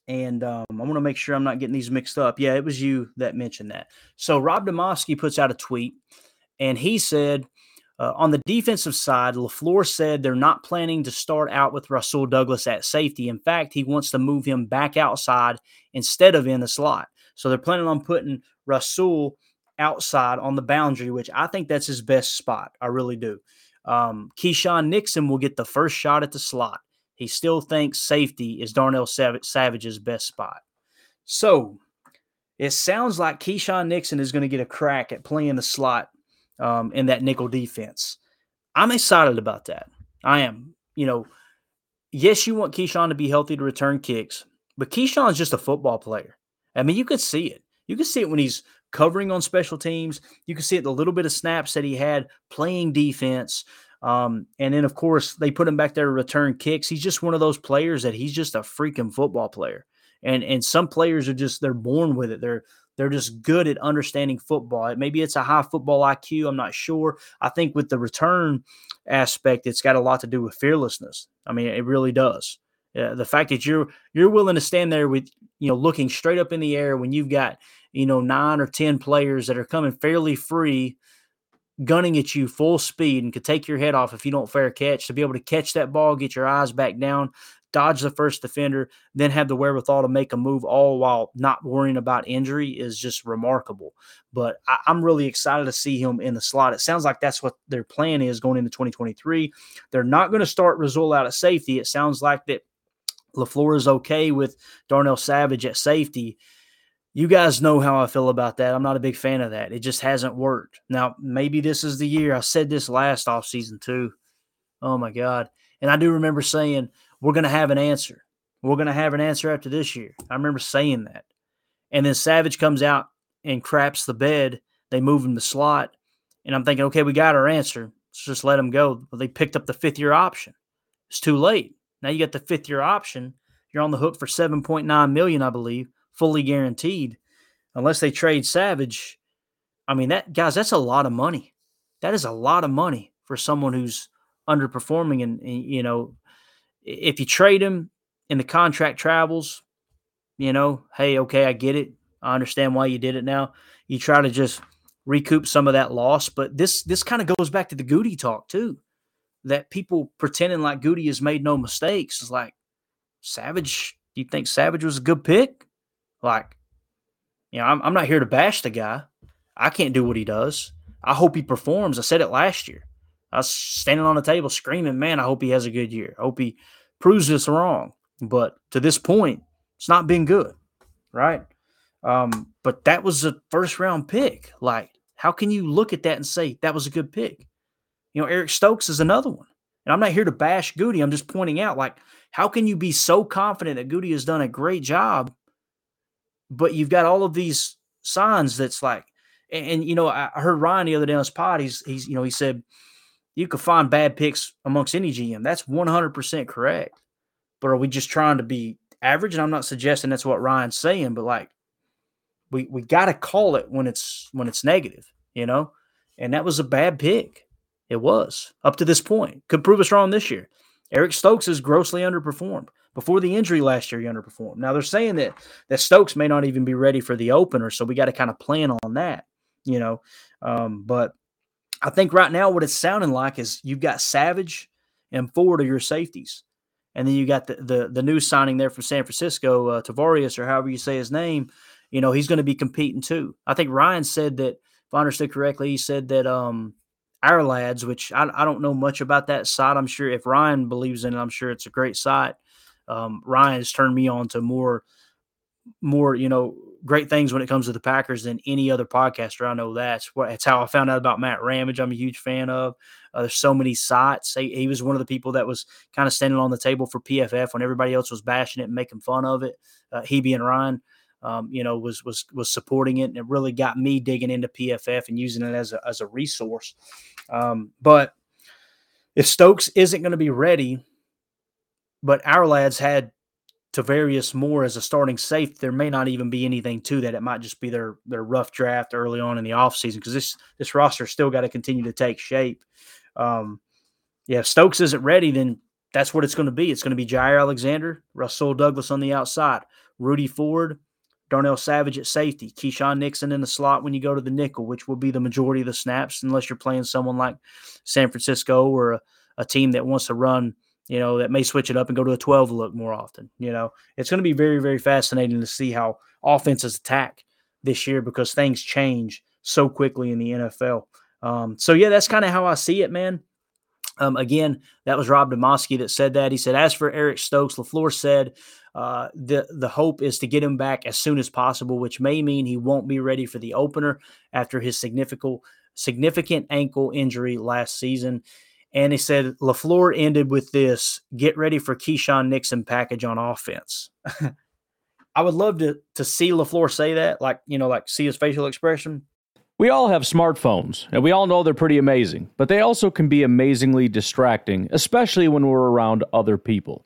and um, I want to make sure I'm not getting these mixed up. Yeah, it was you that mentioned that. So Rob Demovsky puts out a tweet, and he said uh, on the defensive side, LaFleur said they're not planning to start out with Rasul Douglas at safety. In fact, he wants to move him back outside instead of in the slot. So they're planning on putting Rasul outside on the boundary, which I think that's his best spot. I really do. Um, Keisean Nixon will get the first shot at the slot. He still thinks safety is Darnell Savage's best spot. So it sounds like Keisean Nixon is going to get a crack at playing the slot um, in that nickel defense. I'm excited about that. I am. You know, yes, you want Keisean to be healthy to return kicks, but Keisean's just a football player. I mean, you could see it. You can see it when he's covering on special teams. You can see it the little bit of snaps that he had playing defense. Um, and then, of course, they put him back there to return kicks. He's just one of those players that he's just a freaking football player. And and some players are just they're born with it. They're they're just good at understanding football. Maybe it's a high football IQ. I'm not sure. I think with the return aspect, it's got a lot to do with fearlessness. I mean, it really does. Uh, the fact that you're you're willing to stand there with you know looking straight up in the air when you've got you know nine or ten players that are coming fairly free gunning at you full speed and could take your head off if you don't fair catch to be able to catch that ball get your eyes back down dodge the first defender, then have the wherewithal to make a move all while not worrying about injury is just remarkable. But I, am really excited to see him in the slot. It sounds like that's what their plan is going into 2023. They're not going to start Rasul out at safety. It sounds like that LaFleur is okay with Darnell Savage at safety. You guys know how I feel about that. I'm not a big fan of that. It just hasn't worked. Now, maybe this is the year. I said this last offseason too. Oh my God. And I do remember saying, we're going to have an answer. We're going to have an answer after this year. I remember saying that. And then Savage comes out and craps the bed. They move him to slot. And I'm thinking, okay, we got our answer. Let's just let him go. But they picked up the fifth year option. It's too late. Now you got the fifth year option. You're on the hook for 7.9 million, I believe, fully guaranteed. Unless they trade Savage. I mean, that guys, that's a lot of money. That is a lot of money for someone who's underperforming and, and you know if you trade him and the contract travels, you know, hey, okay, I get it. I understand why you did it now. You try to just recoup some of that loss, but this this kind of goes back to the Goody talk too. That people pretending like Goody has made no mistakes is like Savage. Do you think Savage was a good pick? Like, you know, I'm, I'm not here to bash the guy. I can't do what he does. I hope he performs. I said it last year. I was standing on the table screaming, man, I hope he has a good year. I hope he proves us wrong. But to this point, it's not been good, right? Um, but that was a first round pick. Like, how can you look at that and say that was a good pick? You know, Eric Stokes is another one. And I'm not here to bash Goody. I'm just pointing out, like, how can you be so confident that Goody has done a great job, but you've got all of these signs that's like, and, and you know, I heard Ryan the other day on his pod. He's he's you know he said you could find bad picks amongst any GM. That's 100% correct. But are we just trying to be average? And I'm not suggesting that's what Ryan's saying, but like we we got to call it when it's when it's negative, you know? And that was a bad pick. It was up to this point. Could prove us wrong this year. Eric Stokes is grossly underperformed. Before the injury last year, he underperformed. Now they're saying that that Stokes may not even be ready for the opener, so we got to kind of plan on that, you know. Um, but I think right now what it's sounding like is you've got Savage and Ford are your safeties. And then you got the, the, the new signing there from San Francisco, uh, Tarvarius, or however you say his name. You know, he's going to be competing too. I think Ryan said that, if I understood correctly, he said that um, Ourlads, which I, I don't know much about that site. I'm sure if Ryan believes in it, I'm sure it's a great site. Um, Ryan has turned me on to more, more, you know, great things when it comes to the Packers than any other podcaster. I know that's what it's how I found out about Matt Ramage. I'm a huge fan of. Uh, there's so many sites. He, he, was one of the people that was kind of standing on the table for PFF when everybody else was bashing it and making fun of it. Uh, he being Ryan, um, you know, was was was supporting it, and it really got me digging into PFF and using it as a as a resource. Um, but if Stokes isn't going to be ready, but Ourlads had Tarvarius Moore as a starting safe, there may not even be anything to that. It might just be their their rough draft early on in the offseason because this this roster still got to continue to take shape. Um, yeah, if Stokes isn't ready, then that's what it's going to be. It's going to be Jaire Alexander, Rasul Douglas on the outside, Rudy Ford, Darnell Savage at safety, Keisean Nixon in the slot when you go to the nickel, which will be the majority of the snaps, unless you're playing someone like San Francisco or a, a team that wants to run, you know, that may switch it up and go to a 12 look more often. You know, it's going to be very, very fascinating to see how offenses attack this year because things change so quickly in the NFL. Um, so, yeah, that's kind of how I see it, man. Um, again, that was Rob Demovsky that said that. He said, as for Eric Stokes, LaFleur said uh, the the hope is to get him back as soon as possible, which may mean he won't be ready for the opener after his significant significant ankle injury last season. And he said LaFleur ended with this: "Get ready for Keisean Nixon package on offense." *laughs* I would love to to see LaFleur say that, like you know, like see his facial expression. We all have smartphones, and we all know they're pretty amazing, but they also can be amazingly distracting, especially when we're around other people.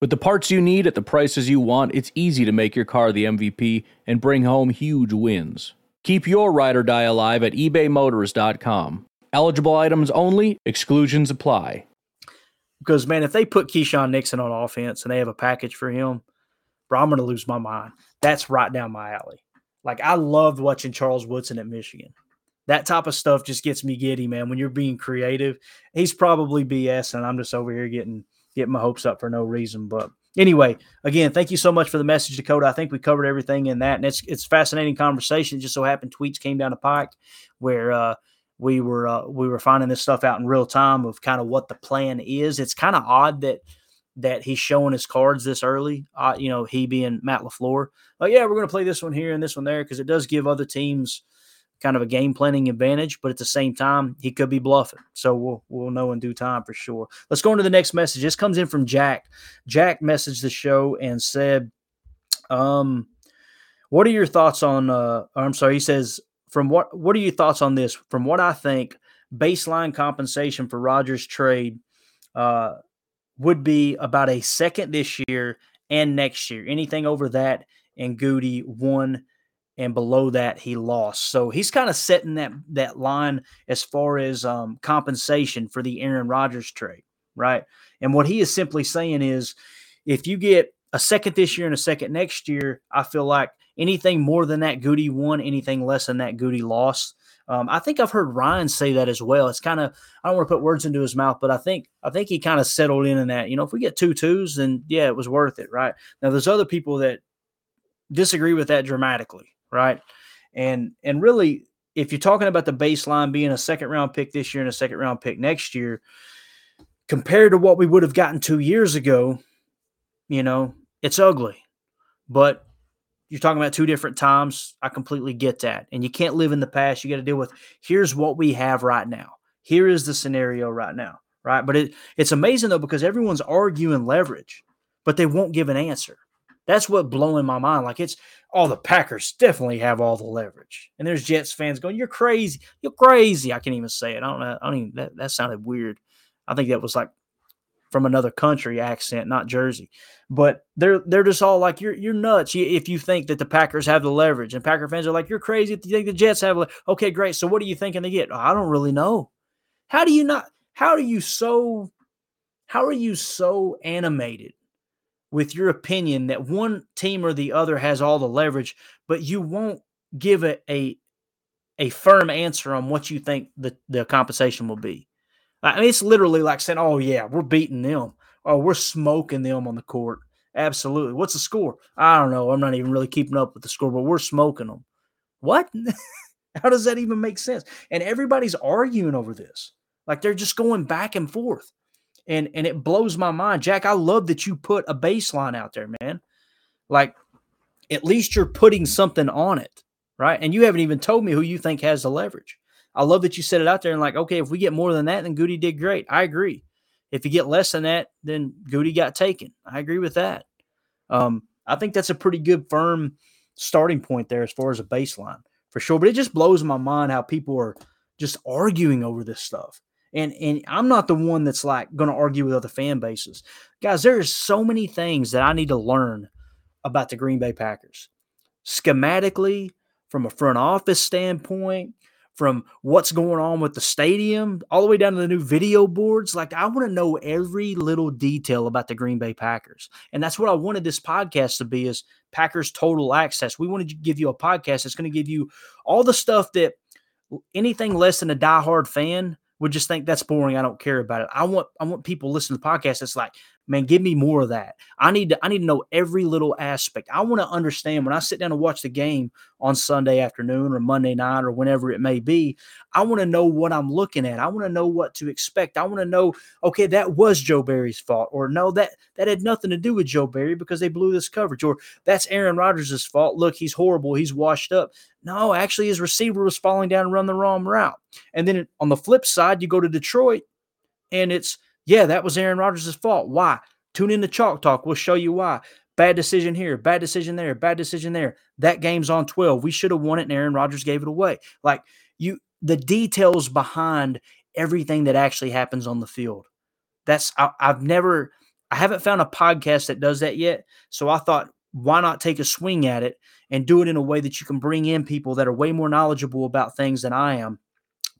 With the parts you need at the prices you want, it's easy to make your car the MVP and bring home huge wins. Keep your ride or die alive at ebaymotors.com. Eligible items only, exclusions apply. Because, man, if they put Keisean Nixon on offense and they have a package for him, bro, I'm going to lose my mind. That's right down my alley. Like I loved watching Charles Woodson at Michigan. That type of stuff just gets me giddy, man. When you're being creative, he's probably BS, and I'm just over here getting getting my hopes up for no reason. But anyway, again, thank you so much for the message, Dakota. I think we covered everything in that, and it's it's fascinating conversation. It just so happened tweets came down the pike where uh, we were uh, we were finding this stuff out in real time of kind of what the plan is. It's kind of odd that that he's showing his cards this early. Uh, you know, he being Matt LaFleur. Like, yeah, we're going to play this one here and this one there because it does give other teams kind of a game planning advantage. But at the same time, he could be bluffing. So we'll we'll know in due time for sure. Let's go into the next message. This comes in from Jack. Jack messaged the show and said, um, what are your thoughts on uh I'm sorry, he says, from what what are your thoughts on this? From what I think, baseline compensation for Rodgers trade uh would be about a second this year and next year. Anything over that, and Goody won, and below that he lost. So he's kind of setting that that line as far as um, compensation for the Aaron Rodgers trade, right? And what he is simply saying is, if you get a second this year and a second next year, I feel like anything more than that Goody won, anything less than that Goody lost. Um, I think I've heard Ryan say that as well. It's kind of I don't want to put words into his mouth, but I think I think he kind of settled in in that. You know, if we get two twos, then yeah, it was worth it, right? Now there's other people that disagree with that dramatically, right? And and really, if you're talking about the baseline being a second round pick this year and a second round pick next year, compared to what we would have gotten two years ago, you know, it's ugly. But you're talking about two different times. I completely get that. And you can't live in the past. You got to deal with here's what we have right now. Here is the scenario right now. Right. But it, it's amazing though, because everyone's arguing leverage, but they won't give an answer. That's what blowing my mind. Like it's all oh, the Packers definitely have all the leverage. And there's Jets fans going, You're crazy. You're crazy. I can't even say it. I don't know. I don't even that, that sounded weird. I think that was like from another country accent, not Jersey. But they're they're just all like you're you're nuts if you think that the Packers have the leverage, and Packer fans are like you're crazy if you think the Jets have. Le-. Okay, great. So what are you thinking they get? I don't really know. How do you not? How are you so? How are you so animated with your opinion that one team or the other has all the leverage, but you won't give it a a firm answer on what you think the the compensation will be? I mean, it's literally like saying, "Oh yeah, we're beating them. Oh, we're smoking them on the court." Absolutely. What's the score? I don't know. I'm not even really keeping up with the score, but we're smoking them. What? *laughs* How does that even make sense? And everybody's arguing over this. Like they're just going back and forth. And and it blows my mind. Jack, I love that you put a baseline out there, man. Like at least you're putting something on it, right? And you haven't even told me who you think has the leverage. I love that you set it out there and like, okay, if we get more than that, then Goody did great. I agree. If you get less than that, then Goody got taken. I agree with that. Um, I think that's a pretty good firm starting point there as far as a baseline for sure. But it just blows my mind how people are just arguing over this stuff. And and I'm not the one that's like going to argue with other fan bases. Guys, there's so many things that I need to learn about the Green Bay Packers. Schematically, from a front office standpoint, from what's going on with the stadium all the way down to the new video boards. Like, I want to know every little detail about the Green Bay Packers. And that's what I wanted this podcast to be is Packers Total Access. We wanted to give you a podcast that's going to give you all the stuff that anything less than a diehard fan would just think that's boring. I don't care about it. I want I want people listening to the podcast. It's like, man, give me more of that. I need to I need to know every little aspect. I want to understand when I sit down and watch the game on Sunday afternoon or Monday night or whenever it may be. I want to know what I'm looking at. I want to know what to expect. I want to know, okay, that was Joe Barry's fault, or no, that that had nothing to do with Joe Barry because they blew this coverage, or that's Aaron Rodgers' fault. Look, he's horrible. He's washed up. No, actually, his receiver was falling down and run the wrong route. And then on the flip side, you go to Detroit, and it's yeah, that was Aaron Rodgers' fault. Why? Tune in to Chalk Talk. We'll show you why. Bad decision here, bad decision there, bad decision there. That game's on 12. We should have won it, and Aaron Rodgers gave it away. Like you, the details behind everything that actually happens on the field. That's I, I've never, I haven't found a podcast that does that yet. So I thought, why not take a swing at it and do it in a way that you can bring in people that are way more knowledgeable about things than I am,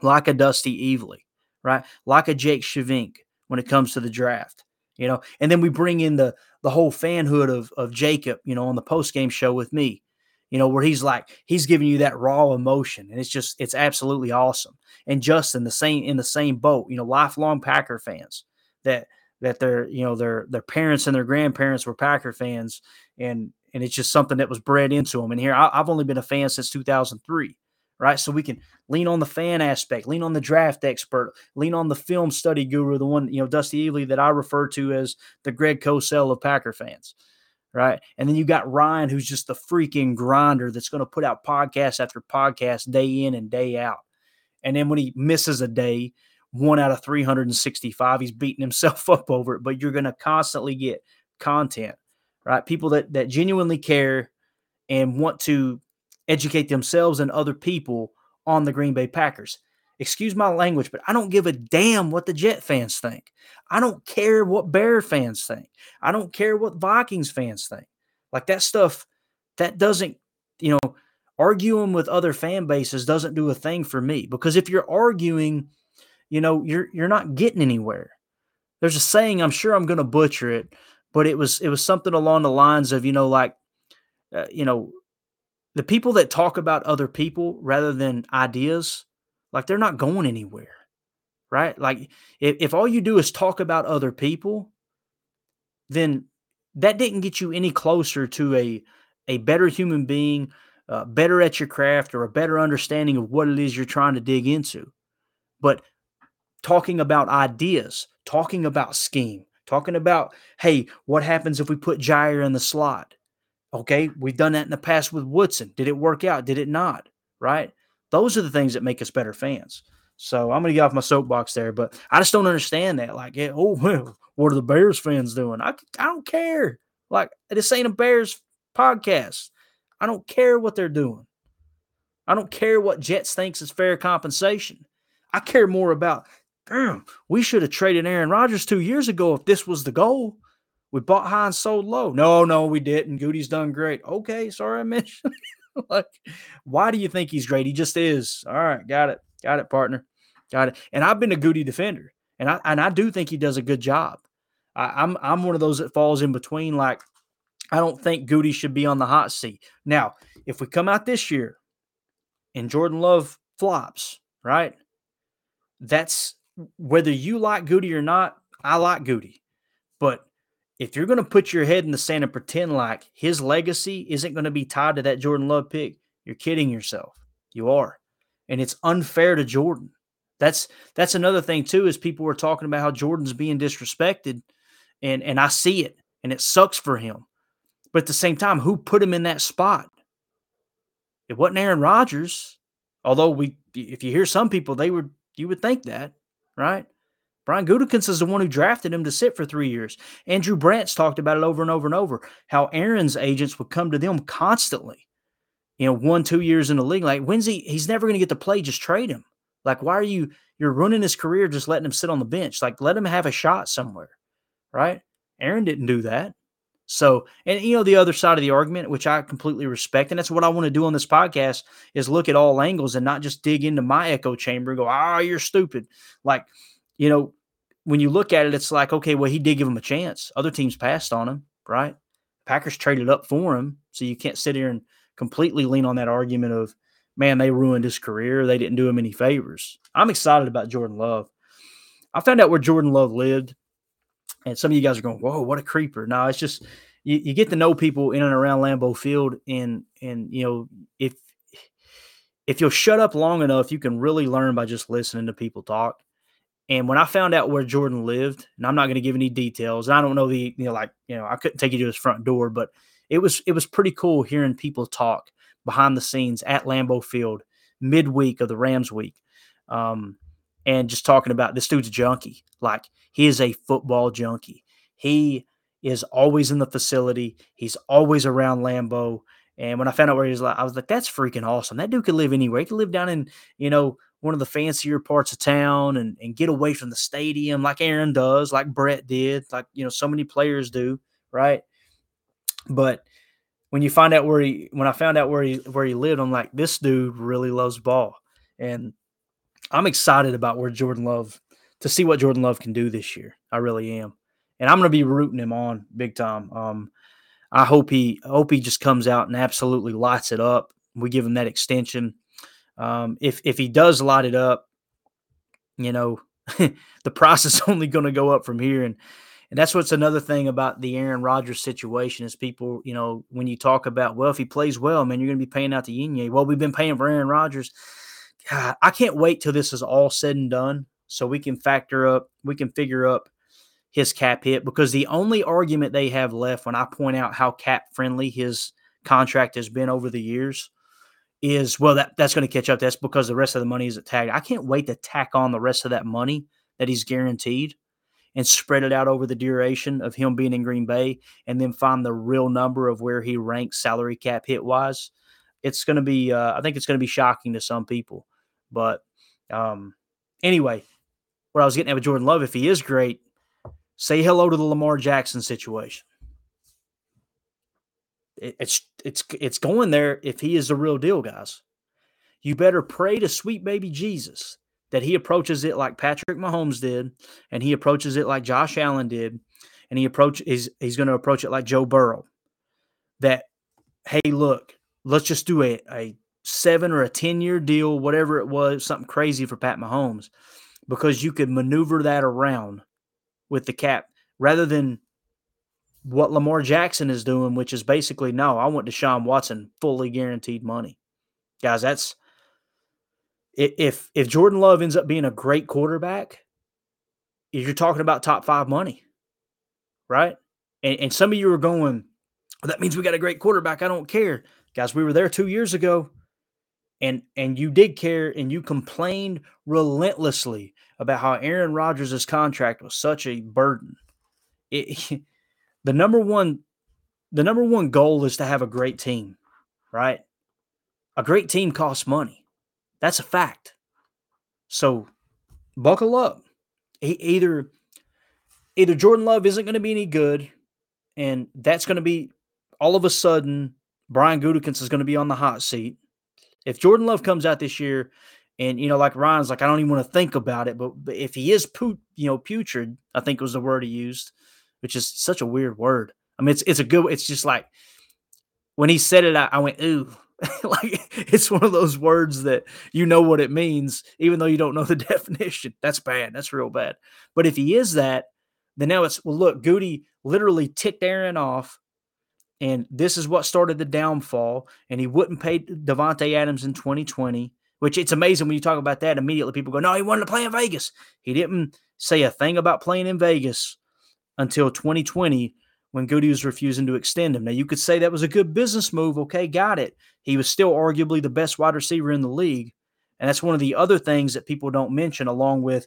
like a Dusty Evely, right? Like a Jake Schyvinck, when it comes to the draft, you know. And then we bring in the the whole fanhood of of Jacob, you know, on the post game show with me, you know, where he's like he's giving you that raw emotion, and it's just it's absolutely awesome. And Justin, the same in the same boat, you know, lifelong Packer fans that that their you know their their parents and their grandparents were Packer fans, and and it's just something that was bred into them. And here I, I've only been a fan since 2003 right? So we can lean on the fan aspect, lean on the draft expert, lean on the film study guru, the one, you know, Dusty Evely that I refer to as the Greg Cosell of Packer fans, right? And then you got Ryan, who's just the freaking grinder that's going to put out podcast after podcast day in and day out. And then when he misses a day, one out of 365, he's beating himself *laughs* up over it. But you're going to constantly get content, right? People that that genuinely care and want to educate themselves and other people on the Green Bay Packers. Excuse my language, but I don't give a damn what the Jet fans think. I don't care what Bear fans think. I don't care what Vikings fans think. Like that stuff, that doesn't, you know, arguing with other fan bases doesn't do a thing for me because if you're arguing, you know, you're you're not getting anywhere. There's a saying, I'm sure I'm going to butcher it, but it was it was something along the lines of, you know, like uh, you know, the people that talk about other people rather than ideas, like they're not going anywhere, right? Like if, if all you do is talk about other people, then that didn't get you any closer to a a better human being, uh, better at your craft, or a better understanding of what it is you're trying to dig into. But talking about ideas, talking about scheme, talking about, hey, what happens if we put Jaire in the slot? Okay, we've done that in the past with Woodson. Did it work out? Did it not? Right? Those are the things that make us better fans. So I'm going to get off my soapbox there, but I just don't understand that. Like, oh, *laughs* well, what are the Bears fans doing? I, I don't care. Like, this ain't a Bears podcast. I don't care what they're doing. I don't care what Jets thinks is fair compensation. I care more about, damn, we should have traded Aaron Rodgers two years ago if this was the goal. We bought high and sold low. No, no, we didn't. Goody's done great. Okay, sorry I *laughs* mentioned. like, why do you think he's great? He just is. All right, got it. Got it, partner. Got it. And I've been a Goody defender, and I and I do think he does a good job. I, I'm I'm one of those that falls in between. Like, I don't think Goody should be on the hot seat. Now, if we come out this year and Jordan Love flops, right? That's whether you like Goody or not. I like Goody, but if you're going to put your head in the sand and pretend like his legacy isn't going to be tied to that Jordan Love pick, you're kidding yourself. You are. And it's unfair to Jordan. That's that's another thing too is people were talking about how Jordan's being disrespected and and I see it and it sucks for him. But at the same time, who put him in that spot? It wasn't Aaron Rodgers. Although we if you hear some people they would you would think that, right? Brian Gutekunst is the one who drafted him to sit for three years. Andrew Brandt's talked about it over and over and over. How Aaron's agents would come to them constantly. You know, one, two years in the league. Like, when's he? He's never going to get to play. Just trade him. Like, why are you? You're ruining his career just letting him sit on the bench. Like, let him have a shot somewhere, right? Aaron didn't do that. So, and you know, the other side of the argument, which I completely respect, and that's what I want to do on this podcast, is look at all angles and not just dig into my echo chamber and go, ah, oh, you're stupid. Like, you know, when you look at it, it's like, okay, well, he did give him a chance. Other teams passed on him, right? Packers traded up for him. So you can't sit here and completely lean on that argument of, man, they ruined his career. They didn't do him any favors. I'm excited about Jordan Love. I found out where Jordan Love lived. And some of you guys are going, whoa, what a creeper. No, it's just you, you get to know people in and around Lambeau Field. And and you know, if if you'll shut up long enough, you can really learn by just listening to people talk. And when I found out where Jordan lived, and I'm not going to give any details, I don't know the you know like you know I couldn't take you to his front door, but it was it was pretty cool hearing people talk behind the scenes at Lambeau Field midweek of the Rams week, um, and just talking about this dude's junkie. Like he is a football junkie. He is always in the facility. He's always around Lambeau. And when I found out where he was, like, I was like, "That's freaking awesome! That dude could live anywhere. He could live down in, you know, one of the fancier parts of town and, and get away from the stadium like Aaron does, like Brett did, like you know, so many players do, right? But when you find out where he when I found out where he where he lived, I'm like, this dude really loves ball. And I'm excited about where Jordan Love to see what Jordan Love can do this year. I really am. And I'm gonna be rooting him on big time. Um, I hope he I hope he just comes out and absolutely lights it up. We give him that extension um, if if he does light it up, you know, *laughs* the price *laughs* is only going to go up from here. And and that's what's another thing about the Aaron Rodgers situation is people, you know, when you talk about, well, if he plays well, man, you're going to be paying out the yin Well, we've been paying for Aaron Rodgers. God, I can't wait till this is all said and done so we can factor up, we can figure up his cap hit because the only argument they have left when I point out how cap friendly his contract has been over the years is well that that's going to catch up. That's because the rest of the money is tagged. I can't wait to tack on the rest of that money that he's guaranteed and spread it out over the duration of him being in Green Bay and then find the real number of where he ranks salary cap hit wise. It's going to be uh, I think it's going to be shocking to some people. But um anyway, what I was getting at with Jordan Love if he is great, say hello to the Lamar Jackson situation it's it's it's going there if he is the real deal, guys. You better pray to sweet baby Jesus that he approaches it like Patrick Mahomes did, and he approaches it like Josh Allen did, and he approach is he's going to approach it like Joe Burrow. That hey, look, let's just do a a seven or a ten year deal, whatever it was, something crazy for Pat Mahomes, because you could maneuver that around with the cap rather than what Lamar Jackson is doing, which is basically no, I want Deshaun Watson fully guaranteed money. Guys, that's if if Jordan Love ends up being a great quarterback, you're talking about top five money, right? And, and some of you are going, that means we got a great quarterback. I don't care. Guys, we were there two years ago and and you did care and you complained relentlessly about how Aaron Rodgers' contract was such a burden. It, *laughs* the number one the number one goal is to have a great team, right? A great team costs money. That's a fact. So buckle up. He, either either Jordan Love isn't going to be any good, and that's going to be all of a sudden Brian Gutekunst is going to be on the hot seat. If Jordan Love comes out this year, and you know, like Ryan's like, I don't even want to think about it, but, but if he is pu- you know, putrid, I think was the word he used, which is such a weird word. I mean, it's it's a good. It's just like when he said it, I, I went ooh. *laughs* like it's one of those words that you know what it means, even though you don't know the *laughs* definition. That's bad. That's real bad. But if he is that, then now it's well. Look, Goody literally ticked Aaron off, and this is what started the downfall. And he wouldn't pay Davante Adams in 2020, which it's amazing when you talk about that. Immediately, people go, "No, he wanted to play in Vegas." He didn't say a thing about playing in Vegas until 2020 when Goody was refusing to extend him. Now, you could say that was a good business move. Okay, got it. He was still arguably the best wide receiver in the league. And that's one of the other things that people don't mention, along with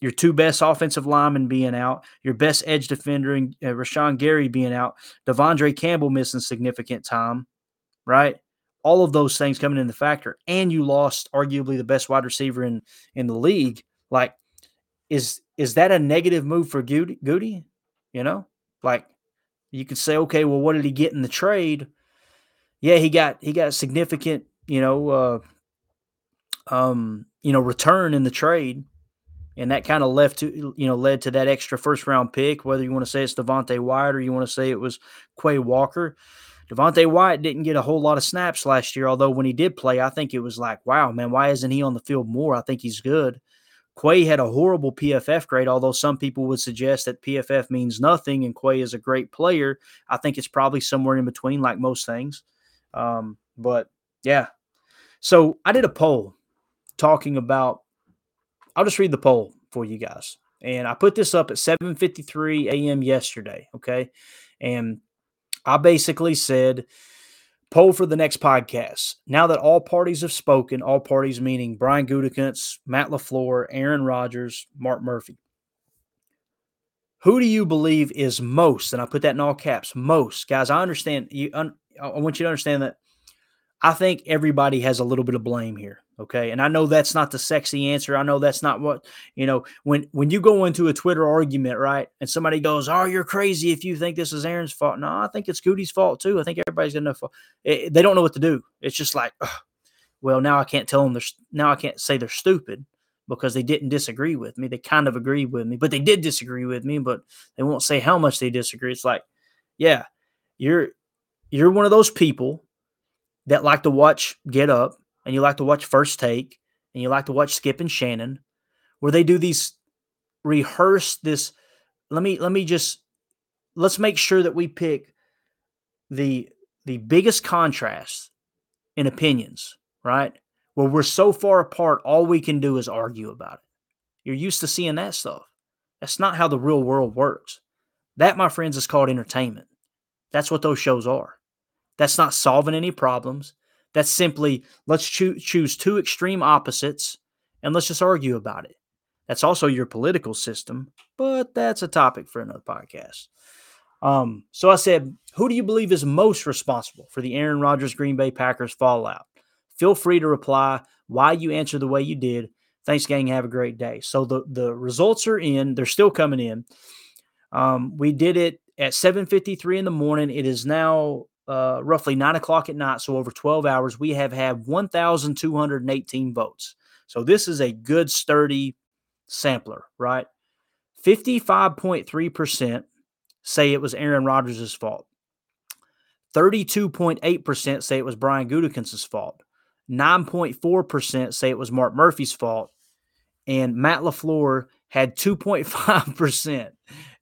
your two best offensive linemen being out, your best edge defender, and uh, Rashan Gary being out, De'Vondre Campbell missing significant time, right? All of those things coming in the factor, and you lost arguably the best wide receiver in in the league. Like, is is that a negative move for Goody? Goody? You know, like you could say, okay, well, what did he get in the trade? Yeah, he got he got significant, you know, uh, um, you know, return in the trade, and that kind of left to you know led to that extra first round pick. Whether you want to say it's Devonte Wyatt or you want to say it was Quay Walker, Devonte Wyatt didn't get a whole lot of snaps last year. Although when he did play, I think it was like, wow, man, why isn't he on the field more? I think he's good. Quay had a horrible PFF grade, although some people would suggest that PFF means nothing and Quay is a great player. I think it's probably somewhere in between, like most things. Um, but yeah. So I did a poll talking about, I'll just read the poll for you guys. And I put this up at 7:53 a.m. yesterday. Okay. And I basically said, Poll for the next podcast. Now that all parties have spoken, all parties meaning Brian Gutekunst, Matt LaFleur, Aaron Rodgers, Mark Murphy. Who do you believe is most, and I put that in all caps, most guys? I understand you. I want you to understand that I think everybody has a little bit of blame here. Okay. And I know that's not the sexy answer. I know that's not what, you know, when when you go into a Twitter argument, right? And somebody goes, Oh, you're crazy if you think this is Aaron's fault. No, I think it's Goody's fault too. I think everybody's gonna know. It, eh, eh, they don't know what to do. It's just like, well, now I can't tell them they're now I can't say they're stupid because they didn't disagree with me. They kind of agree with me, but they did disagree with me, but they won't say how much they disagree. It's like, yeah, you're you're one of those people that like to watch Get Up and you like to watch First Take and you like to watch Skip and Shannon, where they do these rehearse this. Let me let me just let's make sure that we pick the the biggest contrast in opinions, right? Where we're so far apart, all we can do is argue about it. You're used to seeing that stuff. That's not how the real world works. That, my friends, is called entertainment. That's what those shows are. That's not solving any problems. That's simply let's choo- choose two extreme opposites and let's just argue about it. That's also your political system, but that's a topic for another podcast. Um, so I said, who do you believe is most responsible for the Aaron Rodgers Green Bay Packers fallout? Feel free to reply why you answer the way you did. Thanks, gang. Have a great day. So the the results are in. They're still coming in. Um, we did it at 7:53 in the morning. It is now uh, roughly nine o'clock at night, so over 12 hours, we have had 1,218 votes. So this is a good, sturdy sampler, right? 55.3% say it was Aaron Rodgers' fault. 32.8% say it was Brian Gutekunst's fault. 9.4% say it was Mark Murphy's fault. And Matt LaFleur had 2.5%.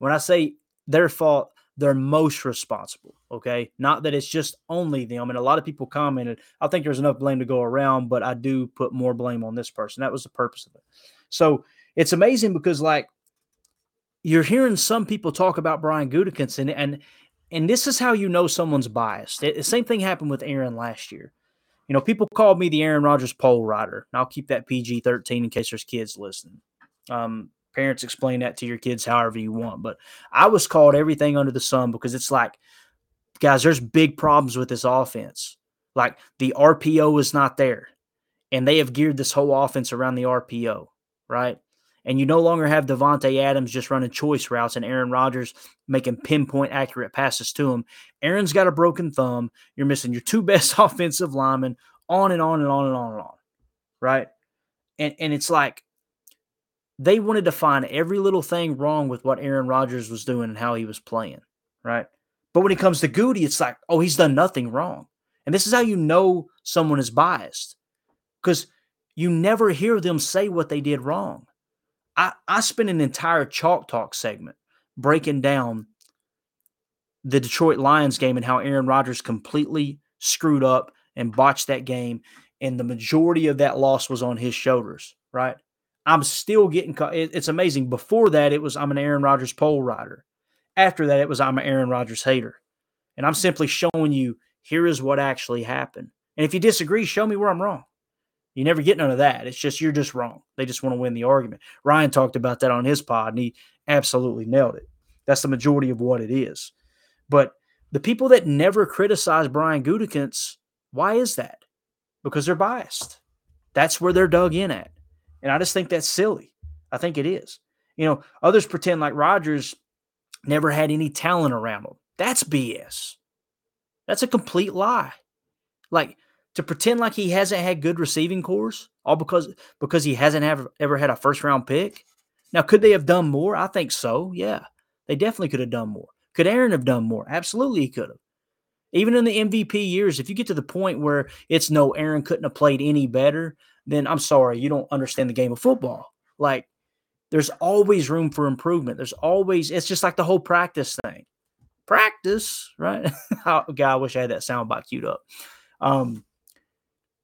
When I say their fault, they're most responsible. Okay. Not that it's just only them. And a lot of people commented, I think there's enough blame to go around, but I do put more blame on this person. That was the purpose of it. So it's amazing because, like, you're hearing some people talk about Brian Gutekunst, and, and and this is how you know someone's biased. the same thing happened with Aaron last year. You know, people called me the Aaron Rodgers pole rider. And I'll keep that PG 13 in case there's kids listening. Um, parents explain that to your kids however you want. But I was called everything under the sun because it's like, guys, there's big problems with this offense. Like the RPO is not there. And they have geared this whole offense around the RPO, right? And you no longer have Davante Adams just running choice routes and Aaron Rodgers making pinpoint accurate passes to him. Aaron's got a broken thumb. You're missing your two *laughs* best offensive linemen, on and on and on and on and on. Right. And and it's like they wanted to find every little thing wrong with what Aaron Rodgers was doing and how he was playing. Right. But when it comes to Goody, it's like, oh, he's done nothing wrong. And this is how you know someone is biased. Because you never hear them say what they did wrong. I, I spent an entire chalk talk segment breaking down the Detroit Lions game and how Aaron Rodgers completely screwed up and botched that game. And the majority of that loss was on his shoulders, right? I'm still getting caught. It's amazing. Before that, it was I'm an Aaron Rodgers pole rider. After that, it was I'm an Aaron Rodgers hater. And I'm simply showing you here is what actually happened. And if you disagree, show me where I'm wrong. You never get none of that. It's just you're just wrong. They just want to win the argument. Ryan talked about that on his pod, and he absolutely nailed it. That's the majority of what it is. But the people that never criticize Brian Gutekunst, why is that? Because they're biased. That's where they're dug in at. And I just think that's silly. I think it is. You know, others pretend like Rodgers never had any talent around him. That's BS. That's a complete lie. Like to pretend like he hasn't had good receiving cores all because because he hasn't have, ever had a first round pick. Now, could they have done more? I think so. Yeah, they definitely could have done more. Could Aaron have done more? Absolutely, he could have. Even in the MVP years, if you get to the point where it's no, Aaron couldn't have played any better, then I'm sorry, you don't understand the game of football. Like, there's always room for improvement. There's always, it's just like the whole practice thing. Practice, right? *laughs* God, I wish I had that sound bite queued up. Um,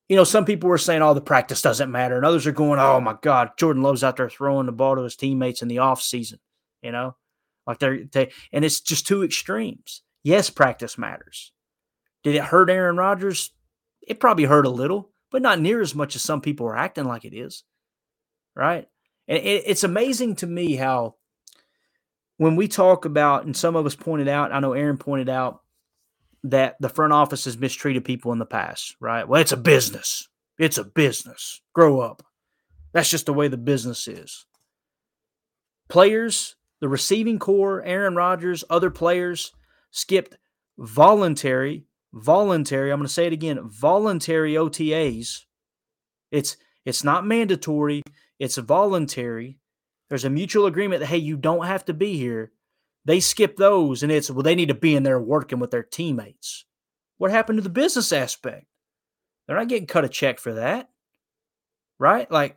you know, some people were saying, oh, the practice doesn't matter. And others are going, oh my God, Jordan Love's out there throwing the ball to his teammates in the off season, you know, like they're, they, and it's just two extremes. Yes, practice matters. Did it hurt Aaron Rodgers? It probably hurt a little, but not near as much as some people are acting like it is. Right. And it, it's amazing to me how when we talk about, and some of us pointed out, I know Aaron pointed out, that the front office has mistreated people in the past, right? Well, it's a business. It's a business. Grow up. That's just the way the business is. Players, the receiving corps, Aaron Rodgers, other players skipped voluntary, voluntary, I'm going to say it again, voluntary OTAs. It's it's not mandatory, it's voluntary. There's a mutual agreement that hey, you don't have to be here they skip those and it's, well, they need to be in there working with their teammates. What happened to the business aspect? They're not getting cut a check for that. Right? Like,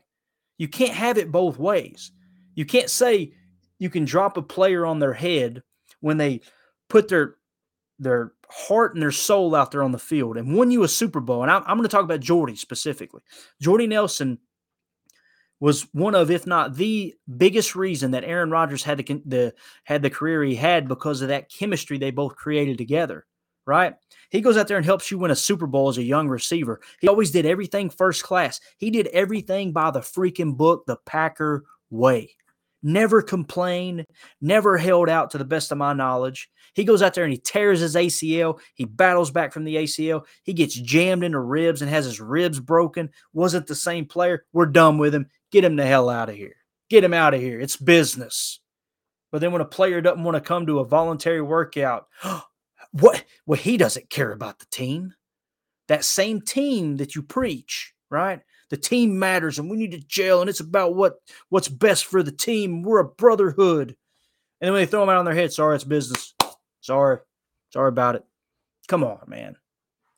you can't have it both ways. You can't say you can drop a player on their head when they put their their heart and their soul out there on the field and won you a Super Bowl. And I'm, I'm going to talk about Jordy specifically. Jordy Nelson was one of, if not the biggest reason that Aaron Rodgers had the, the had the career he had because of that chemistry they both created together. Right? He goes out there and helps you win a Super Bowl as a young receiver. He always did everything first class. He did everything by the freaking book, the Packer way. Never complained, never held out to the best of my knowledge. He goes out there and he tears his ACL. He battles back from the ACL. He gets jammed into ribs and has his ribs broken. Wasn't the same player. We're done with him. Get him the hell out of here. Get him out of here. It's business. But then when a player doesn't want to come to a voluntary workout, *gasps* what? Well, he doesn't care about the team. That same team that you preach, right? The team matters and we need to jail and it's about what what's best for the team. We're a brotherhood. And then when they throw them out on their head, sorry, it's business. Sorry. Sorry about it. Come on, man.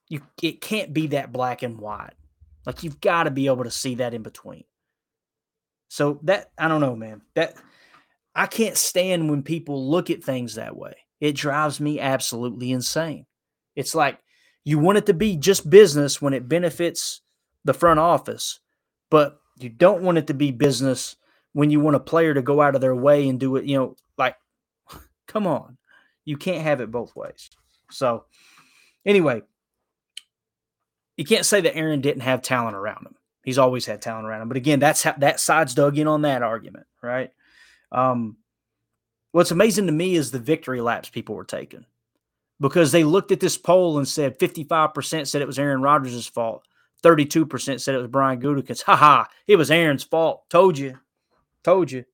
You it can't be that black and white. Like you've got to be able to see that in between. So that I don't know, man. That I can't stand when people look at things that way. It drives me absolutely insane. It's like you want it to be just business when it benefits the front office, but you don't want it to be business when you want a player to go out of their way and do it, you know, like *laughs* come on. You can't have it both ways. So, anyway, you can't say that Aaron didn't have talent around him. He's always had talent around him. But again, that's how that side's dug in on that argument, right? Um, what's amazing to me is the victory laps people were taking because they looked at this poll and said 55% said it was Aaron Rodgers' fault. 32% said it was Brian Gutekunst. Ha ha, it was Aaron's fault. Told you. Told you.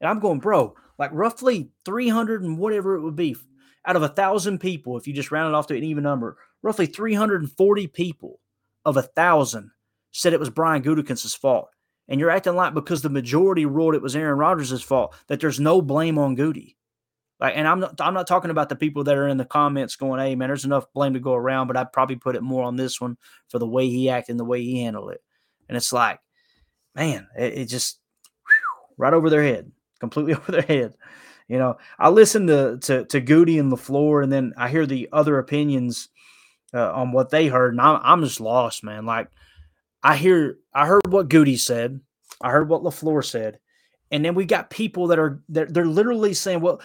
And I'm going, bro, like roughly 300 and whatever it would be out of a thousand people, if you just round it off to an even number, roughly 340 people of a thousand said it was Brian Gutekunst's fault. And you're acting like because the majority ruled it was Aaron Rodgers' fault that there's no blame on Goody. Like, and I'm not I'm not talking about the people that are in the comments going, "Hey, man, there's enough blame to go around," but I'd probably put it more on this one for the way he acted and the way he handled it. And it's like, man, it, it just whew, right over their head, completely *laughs* over their head. You know, I listen to to to Goody and LaFleur, and then I hear the other opinions uh, on what they heard, and I'm I'm just lost, man. Like, I hear I heard what Goody said, I heard what LaFleur said, and then we got people that are they're, they're literally saying, well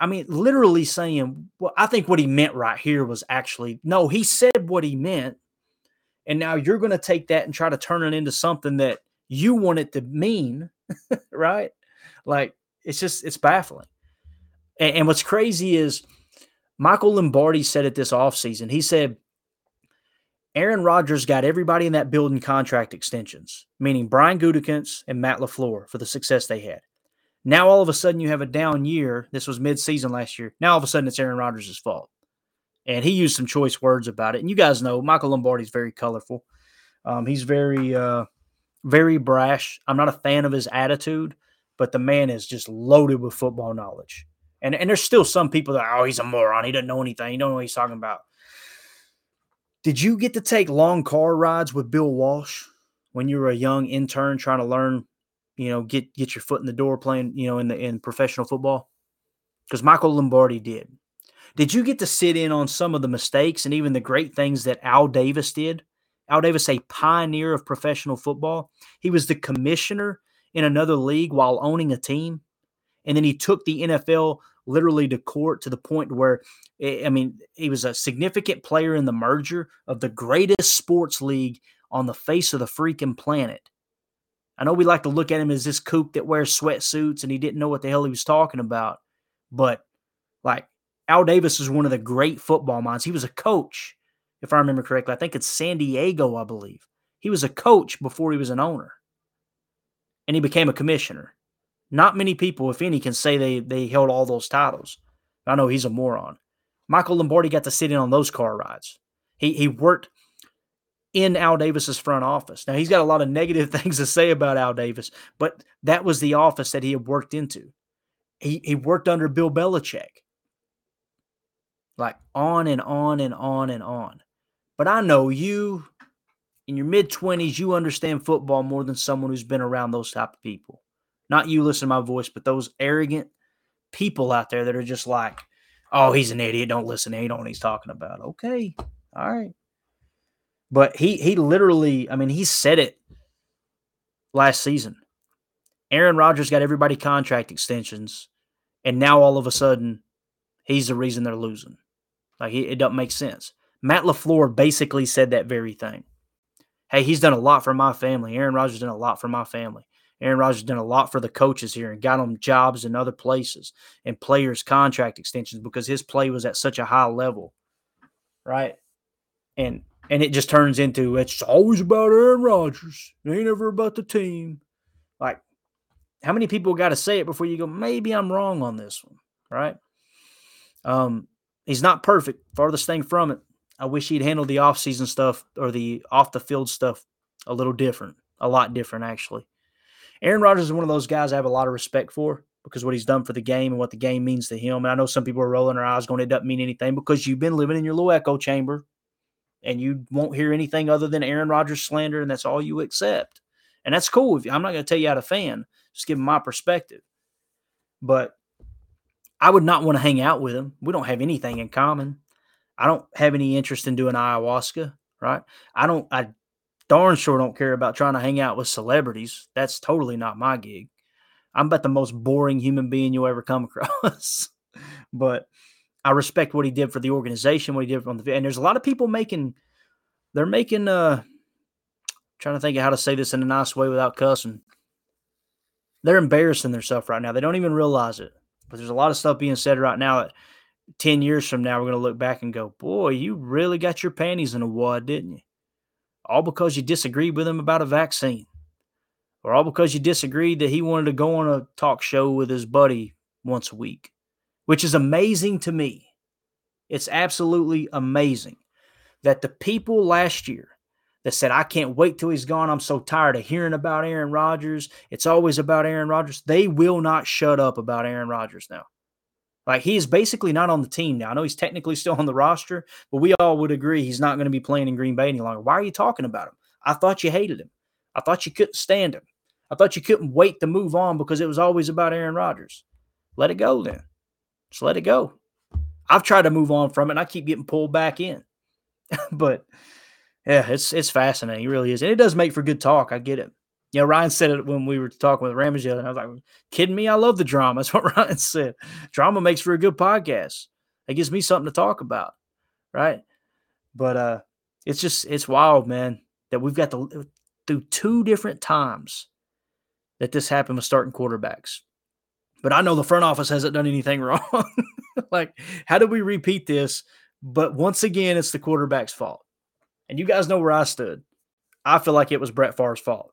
I mean, literally saying, well, I think what he meant right here was actually, no, he said what he meant. And now you're going to take that and try to turn it into something that you want it to mean, *laughs* right? Like, it's just, it's baffling. And, and what's crazy is Michael Lombardi said it this offseason. He said, Aaron Rodgers got everybody in that building contract extensions, meaning Brian Gutekunst and Matt LaFleur for the success they had. Now all of a sudden you have a down year. This was mid-season last year. Now all of a sudden it's Aaron Rodgers' fault. And he used some choice words about it. And you guys know Michael Lombardi's very colorful. Um, he's very, uh, very brash. I'm not a fan of his attitude, but the man is just loaded with football knowledge. And and there's still some people that oh he's a moron. He doesn't know anything. He don't know what he's talking about. Did you get to take long car rides with Bill Walsh when you were a young intern trying to learn you know, get get your foot in the door playing, you know, in the in professional football? Because Michael Lombardi did. Did you get to sit in on some of the mistakes and even the great things that Al Davis did? Al Davis, a pioneer of professional football. He was the commissioner in another league while owning a team. And then he took the NFL literally to court to the point where, eh, I mean, he was a significant player in the merger of the greatest sports league on the face of the freaking planet. I know we like to look at him as this kook that wears sweatsuits and he didn't know what the hell he was talking about. But like Al Davis is one of the great football minds. He was a coach, if I remember correctly. I think it's San Diego, I believe. He was a coach before he was an owner. And he became a commissioner. Not many people, if any, can say they they held all those titles. I know he's a moron. Michael Lombardi got to sit in on those car rides. He he worked in Al Davis's front office. Now he's got a lot of negative *laughs* things to say about Al Davis, but that was the office that he had worked into. He he worked under Bill Belichick. Like on and on and on and on. But I know you in your mid 20s you understand football more than someone who's been around those type of people. Not you listen to my voice, but those arrogant people out there that are just like, "Oh, he's an idiot, don't listen, he don't know what he's talking about." Okay. All right. But he he literally, I mean, he said it last season. Aaron Rodgers got everybody contract extensions, and now all of a sudden, he's the reason they're losing. Like it doesn't make sense. Matt LaFleur basically said that very thing. Hey, he's done a lot for my family. Aaron Rodgers done a lot for my family. Aaron Rodgers done a lot for the coaches here and got them jobs in other places and players contract extensions because his play was at such a high level, right? And and it just turns into it's always about Aaron Rodgers. It ain't ever about the team. Like, how many people got to say it before you go, maybe I'm wrong on this one, right? Um, he's not perfect. Farthest thing from it. I wish he'd handled the offseason stuff or the off the field stuff a little different, a lot different, actually. Aaron Rodgers is one of those guys I have a lot of respect for because what he's done for the game and what the game means to him. And I know some people are rolling their eyes going, it doesn't mean anything because you've been living in your little echo chamber and you won't hear anything other than Aaron Rodgers slander, and that's all you accept. And that's cool. I'm not going to tell you how to fan, just giving my perspective. But I would not want to hang out with him. We don't have anything in common. I don't have any interest in doing ayahuasca, right? I don't, I darn sure don't care about trying to hang out with celebrities. That's totally not my gig. I'm about the most boring human being you'll ever come *laughs* across. but I respect what he did for the organization, what he did on the and there's a lot of people making they're making uh trying to think of how to say this in a nice way without cussing. They're embarrassing themselves right now. They don't even realize it. But there's a lot of stuff being said right now that 10 years from now, we're going to look back and go, boy, you really got your panties in a wad, didn't you? All because you disagreed with him about a vaccine, or all because you disagreed that he wanted to go on a talk show with his buddy once a week, which is amazing to me. It's absolutely amazing that the people last year that said, I can't wait till he's gone. I'm so tired of hearing about Aaron Rodgers. It's always about Aaron Rodgers. They will not shut up about Aaron Rodgers now. Like he is basically not on the team now. I know he's technically still on the roster, but we all would agree he's not going to be playing in Green Bay any longer. Why are you talking about him? I thought you hated him. I thought you couldn't stand him. I thought you couldn't wait to move on because it was always about Aaron Rodgers. Let it go then. Just let it go. I've tried to move on from it and I keep getting pulled back in. *laughs* but yeah, it's it's fascinating. It really is. And it does make for good talk. I get it. You know, Ryan said it when we were talking with Ramage, and I was like, kidding me? I love the drama. *laughs* That's what Ryan said. Drama makes for a good podcast. It gives me something to talk about. Right. But uh it's just it's wild, man, that we've got to through two different times that this happened with starting quarterbacks. But I know the front office hasn't done anything *laughs* wrong. like, how do we repeat this? But once again, it's the quarterback's fault. And you guys know where I stood. I feel like it was Brett Favre's fault.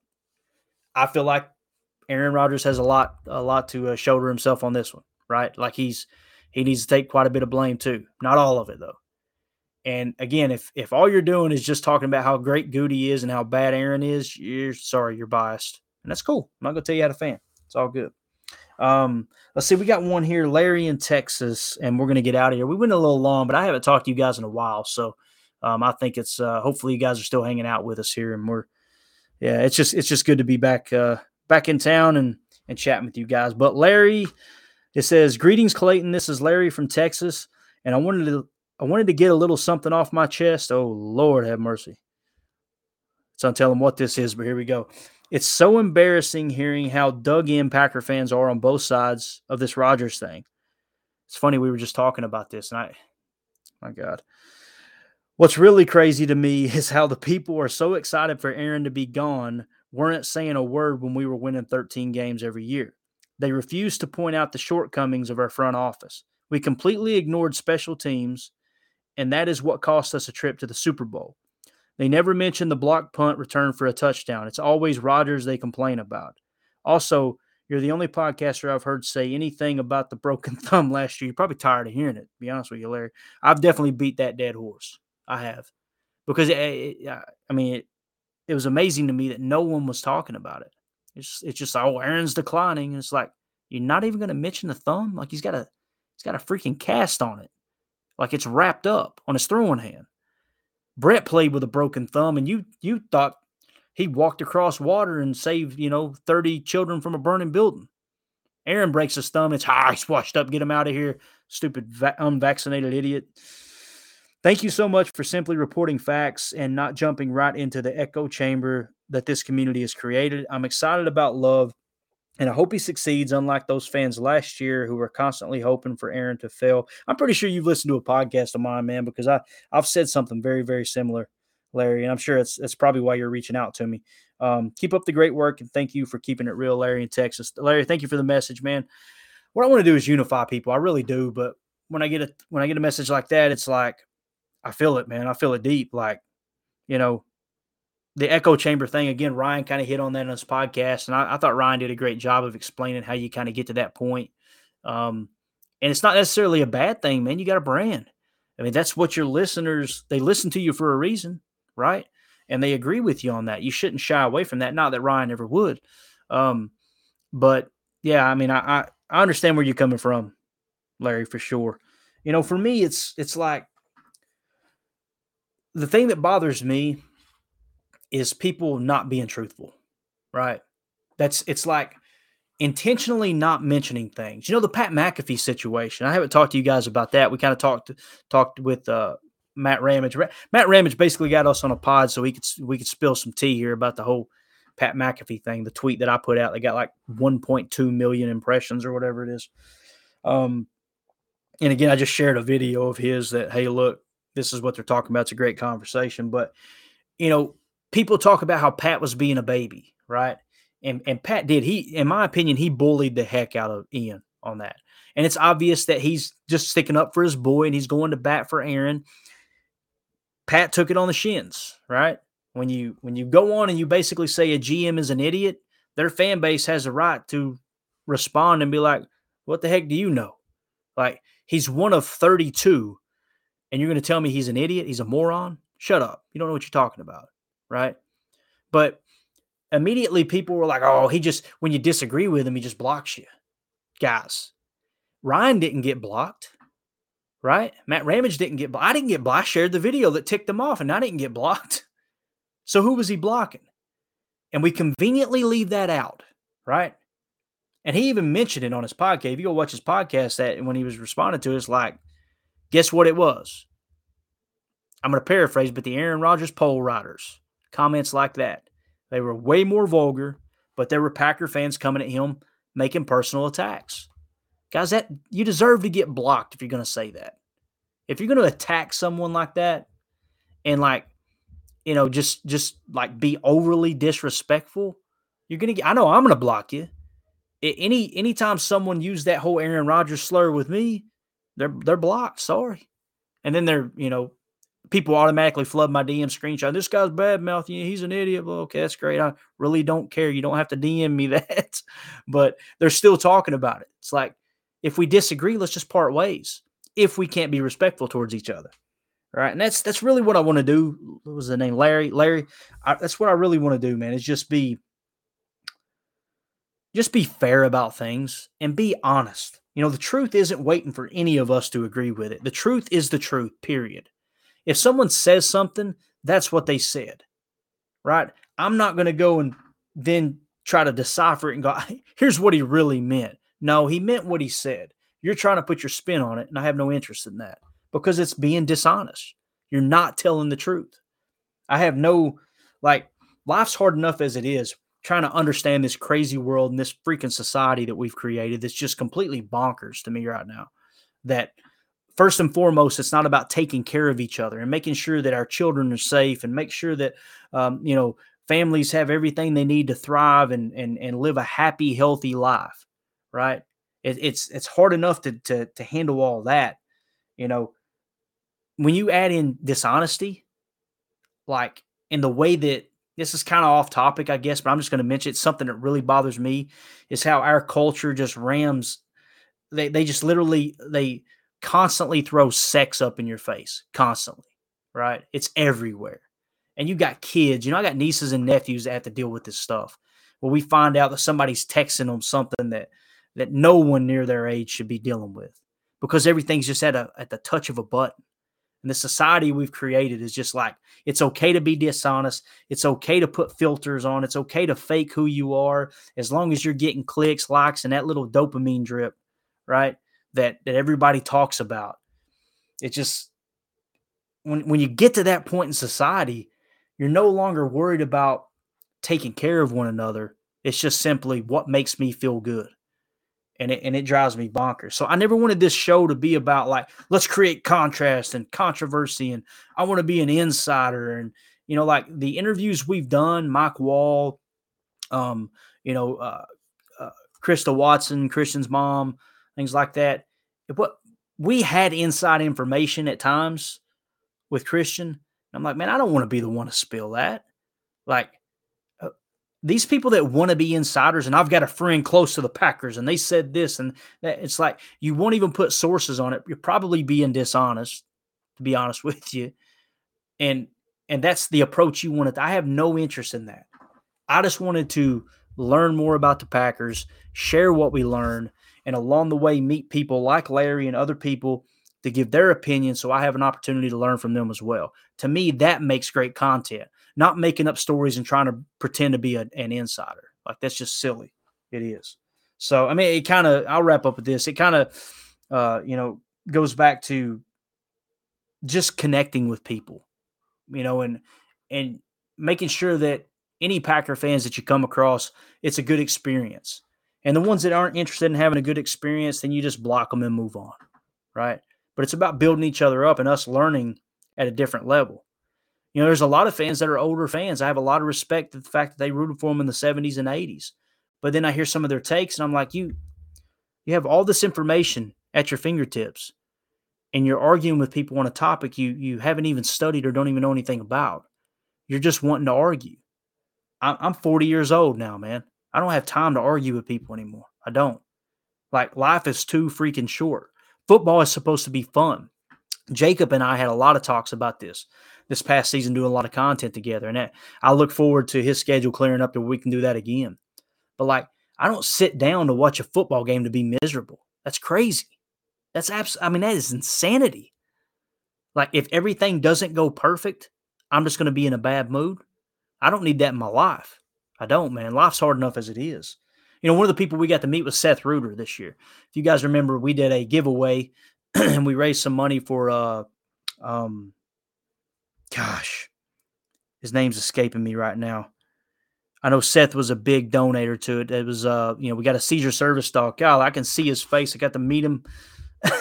I feel like Aaron Rodgers has a lot, a lot to uh, shoulder himself on this one, right? Like he's he needs to take quite a bit of blame too. Not all of it though. And again, if if all you're doing is just talking about how great Goody is and how bad Aaron is, you're sorry, you're biased, and that's cool. I'm not gonna tell you how to fan. It's all good. Um, let's see, we got one here, Larry in Texas, and we're gonna get out of here. We went a little long, but I haven't talked to you guys in a while, so um, I think it's uh, hopefully you guys are still hanging out with us here, and we're yeah, it's just it's just good to be back uh, back in town and and chatting with you guys. But Larry, it says greetings, Clayton. This is Larry from Texas, and I wanted to I wanted to get a little something off my chest. Oh Lord, have mercy. So I'm telling what this is, but here we go. It's so embarrassing hearing how dug in Packer fans are on both sides of this Rodgers thing. It's funny we were just talking about this, and I, my God, What's really crazy to me *laughs* is how the people are so excited for Aaron to be gone weren't saying a word when we were winning 13 games every year. They refused to point out the shortcomings of our front office. We completely ignored special teams, and that is what cost us a trip to the Super Bowl. They never mention the block punt return for a touchdown. It's always Rodgers they complain about. Also, you're the only podcaster I've heard say anything about the broken *laughs* thumb last year. You're probably tired of hearing it, be honest with you, Larry. I've definitely beat that dead horse. I have, because eh, eh, it, it, I mean, it, it was amazing to me that no one was talking about it. It's it's just oh, Aaron's declining, and it's like you're not even going to mention the thumb. Like he's got a he's got a freaking cast on it, like it's wrapped up on his throwing hand. Brett played with a broken thumb, and you you thought he walked across water and saved you know thirty children from a burning building. Aaron breaks his thumb. It's ah, he's washed up. Get him out of here, stupid va- unvaccinated idiot. Thank you so much for simply reporting facts and not jumping right into the echo chamber that this community has created. I'm excited about love and I hope he succeeds, unlike those fans last year who were constantly hoping for Aaron to fail. I'm pretty sure you've listened to a podcast of mine, man, because I, I've said something very, very similar, Larry, and I'm sure it's that's probably why you're reaching out to me. Um, keep up the great work and thank you for keeping it real, Larry in Texas. Larry, thank you for the message, man. What I want to do is unify people. I really do, but when I get a when I get a message like that, it's like I feel it, man. I feel it deep. Like, you know, the echo chamber thing again. Ryan kind of hit on that in his podcast, and I, I, thought Ryan did a great job of explaining how you kind of get to that point. Um, and it's not necessarily a bad thing, man. You got a brand. I mean, that's what your listeners they listen to you for a reason, right? And they agree with you on that. You shouldn't shy away from that. Not that Ryan ever would, um, but yeah, I mean, I, I I understand where you're coming from, Larry, for sure. You know, for me, it's it's like the thing that bothers me is people not being truthful, right? That's it's like intentionally not mentioning things. You know, the Pat McAfee situation. I haven't talked to you guys about that. We kind of talked talked with uh, Matt Ramage. Matt Ramage basically got us on a pod so we could we could spill some tea here about the whole Pat McAfee thing. The tweet that I put out, they got like 1.2 million impressions or whatever it is. Um, and again, I just shared a video of his that, hey, look, this is what they're talking about. It's a great conversation. But, you know, people talk about how Pat was being a baby, right? And and Pat did. He, in my opinion, he bullied the heck out of Ian on that. And it's obvious that he's just sticking up for his boy and he's going to bat for Aaron. Pat took it on the shins, right? When you when you go on and you basically say a GM is an idiot, their fan base has a right to respond and be like, "What the heck do you know?" Like he's one of 32 and you're going to tell me he's an idiot, he's a moron? Shut up. You don't know what you're talking about, right? But immediately people were like, "Oh, he just when you disagree with him, he just blocks you." Guys, Ryan didn't get blocked, right? Matt Ramage didn't get blocked. I didn't get blocked. I shared the video that ticked him off, and I didn't get blocked. *laughs* So who was he blocking? And we conveniently leave that out, right? And he even mentioned it on his podcast. If you go watch his podcast, that when he was responding to it, it's like, guess what it was? I'm going to paraphrase, but the Aaron Rodgers poll riders, comments like that. They were way more vulgar, but there were Packer fans coming at him making personal attacks. Guys, that you deserve to get blocked if you're going to say that. If you're going to attack someone like that and like you know just just like be overly disrespectful, you're going to get I know I'm going to block you any anytime someone used that whole Aaron Rodgers slur with me, they're they're blocked. Sorry, and then they're you know people automatically flood my DM screenshot. This guy's bad mouth. He's an idiot. Well, okay, that's great. I really don't care. You don't have to DM me *laughs* that, but they're still talking about it. It's like if we disagree, let's just part ways. If we can't be respectful towards each other, right? And that's that's really what I want to do. What was the name? Larry. Larry. I, that's what I really want to do, man. Is just be just be fair about things and be honest. You know, the truth isn't waiting for any of us to agree with it. The truth is the truth, period. If someone says something, that's what they said, right? I'm not going to go and then try to decipher it and go, here's what he really meant. No, he meant what he said. You're trying to put your spin on it, and I have no interest in that because it's being dishonest. You're not telling the truth. I have no, like, life's hard enough as it is trying to understand this crazy world and this freaking society that we've created that's just completely bonkers to me right now. That first and foremost, it's not about taking care of each other and making sure that our children are safe and make sure that um, you know families have everything they need to thrive and and and live a happy, healthy life. Right? It, it's it's hard enough to to to handle all that. You know, when you add in dishonesty, like in the way that this is kind of off topic, I guess, but I'm just going to mention. Something that really bothers me is how our culture just rams. They they just literally they constantly throw sex up in your face, constantly, right? It's everywhere, and you got kids. You know, I got nieces and nephews that have to deal with this stuff. Well, we find out that somebody's texting them something that that no one near their age should be dealing with because everything's just at a at the touch of a button. And the society we've created is just like it's okay to be dishonest. It's okay to put filters on. It's okay to fake who you are as long as you're getting clicks, likes, and that little dopamine drip, right? That that everybody talks about. It just when when you get to that point in society, you're no longer worried about taking care of one another. It's just simply what makes me feel good and it, and it drives me bonkers. So I never wanted this show to be about like let's create contrast and controversy, and I want to be an insider. And you know, like the interviews we've done, Mike Wall, um, you know, uh, uh, Krista Watson, Christian's mom, things like that. What we had inside information at times with Christian. I'm like, man, I don't want to be the one to spill that. Like, uh, these people that want to be insiders, and I've got a friend close to the Packers, and they said this, and that, it's like you won't even put sources on it. You're probably being dishonest, to be honest *laughs* with you, and and that's the approach you wanted. I have no interest in that. I just wanted to learn more about the Packers, share what we learned, and along the way meet people like Larry and other people to give their opinion, so I have an opportunity to learn from them as well. To me, that makes great content not making up stories and trying to pretend to be a, an insider. Like that's just silly. It is. So I mean, it kind of. I'll wrap up with this. It kind of, uh, you know, goes back to just connecting with people, you know, and and making sure that any Packer fans that you come across, it's a good experience. And the ones that aren't interested in having a good experience, then you just block them and move on. right? But it's about building each other up and us learning at a different level. You know, there's a lot of fans that are older fans. I have a lot of respect for the fact that they rooted for them in the 70s and 80s. But then I hear some of their takes and I'm like, you you have all this information at your fingertips and you're arguing with people on a topic you you haven't even studied or don't even know anything about. You're just wanting to argue. I'm 40 years old now, man. I don't have time to argue with people anymore. I don't. Like life is too freaking short. Football is supposed to be fun. Jacob and I had a lot of talks about this this past season, doing a lot of content together, and that, I look forward to his schedule clearing up, and we can do that again. But like, I don't sit down to watch a football game to be miserable. That's crazy. That's abs- I mean, that is insanity. Like, if everything doesn't go perfect, I'm just going to be in a bad mood. I don't need that in my life. I don't, man. Life's hard enough as it is. You know, one of the people we got to meet was Seth Reuter this year. If you guys remember, we did a giveaway *clears throat* and we raised some money for uh um gosh, his name's escaping me right now. I know Seth was a big donator to it. It was uh, you know, we got a seizure service dog. God, I can see his face. I got to meet him. *laughs*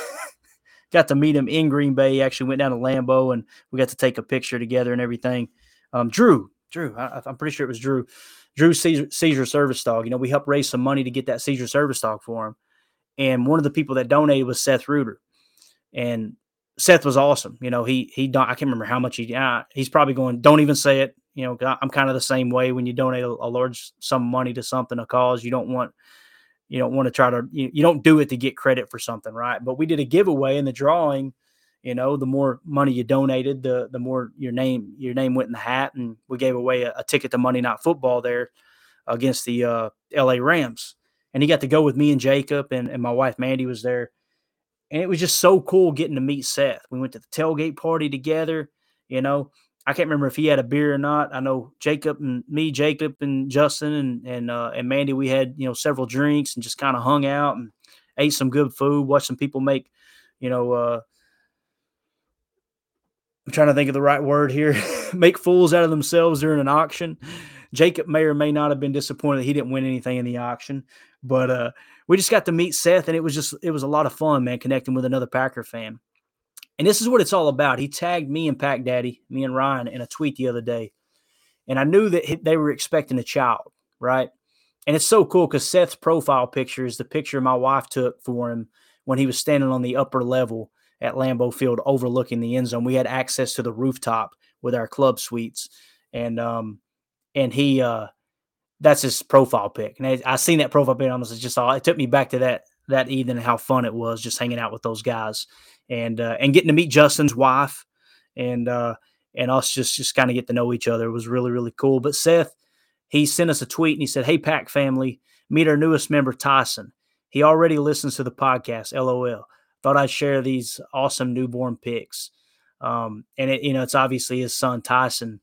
got to meet him in Green Bay. He actually went down to Lambeau and we got to take a picture together and everything. Um, Drew, Drew, I, am pretty sure it was Drew. Drew seizure, service dog. You know, we helped raise some money to get that seizure service dog for him. And one of the people that donated was Seth Reuter. And Seth was awesome. You know, he he I can't remember how much he uh, he's probably going. Don't even say it. You know, I'm kind of the same way. When you donate a, a large sum of money to something, a cause, you don't want you don't want to try to you, you don't do it to get credit for something, right? But we did a giveaway in the drawing. You know, the more money you donated, the the more your name your name went in the hat, and we gave away a, a ticket to Monday Night Football there against the uh, L.A. Rams, and he got to go with me and Jacob, and, and my wife Mandy was there and it was just so cool getting to meet Seth. We went to the tailgate party together. You know, I can't remember if he had a beer or not. I know Jacob and me, Jacob and Justin and and uh, and Mandy, we had you know several drinks and just kind of hung out and ate some good food. Watched some people make, you know, uh, I'm trying to think of the right word here, *laughs* make fools out of themselves during an auction. Jacob may or may not have been disappointed that he didn't win anything in the auction, but uh, we just got to meet Seth, and it was just it was a lot of fun, man, connecting with another Packer fan. And this is what it's all about. He tagged me and Pack Daddy, me and Ryan, in a tweet the other day, and I knew that they were expecting a child, right? And it's so cool because Seth's profile picture is the picture my wife took for him when he was standing on the upper level at Lambeau Field overlooking the end zone. We had access to the rooftop with our club suites. And um and he uh that's his profile pic. And I, I seen that profile pic. I was just all it took me back to that that evening, and how fun it was just hanging out with those guys and uh, and getting to meet Justin's wife and uh, and us just just kind of get to know each other. It was really really cool. But Seth, he sent us a tweet and he said, "Hey Pack family, meet our newest member Tyson. He already listens to the podcast. LOL. Thought I'd share these awesome newborn pics. Um, and it, you know, it's obviously his son Tyson."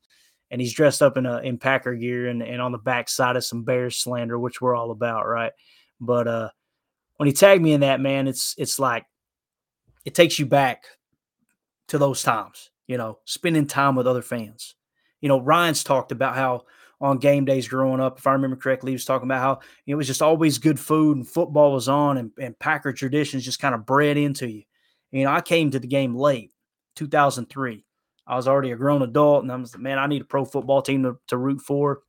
and he's dressed up in a in Packer gear and, and on the back side of some Bears slander, which we're all about, right? But uh when he tagged me in that, man, it's it's like it takes you back to those times, you know, spending time with other fans. You know, Ryan's talked about how on game days growing up, if I remember correctly, he was talking about how it was just always good food and football was on and, and Packer traditions just kind of bred into you. You know, I came to the game late, 2003. I was already a grown adult, and I was like, man, I need a pro football team to, to root for.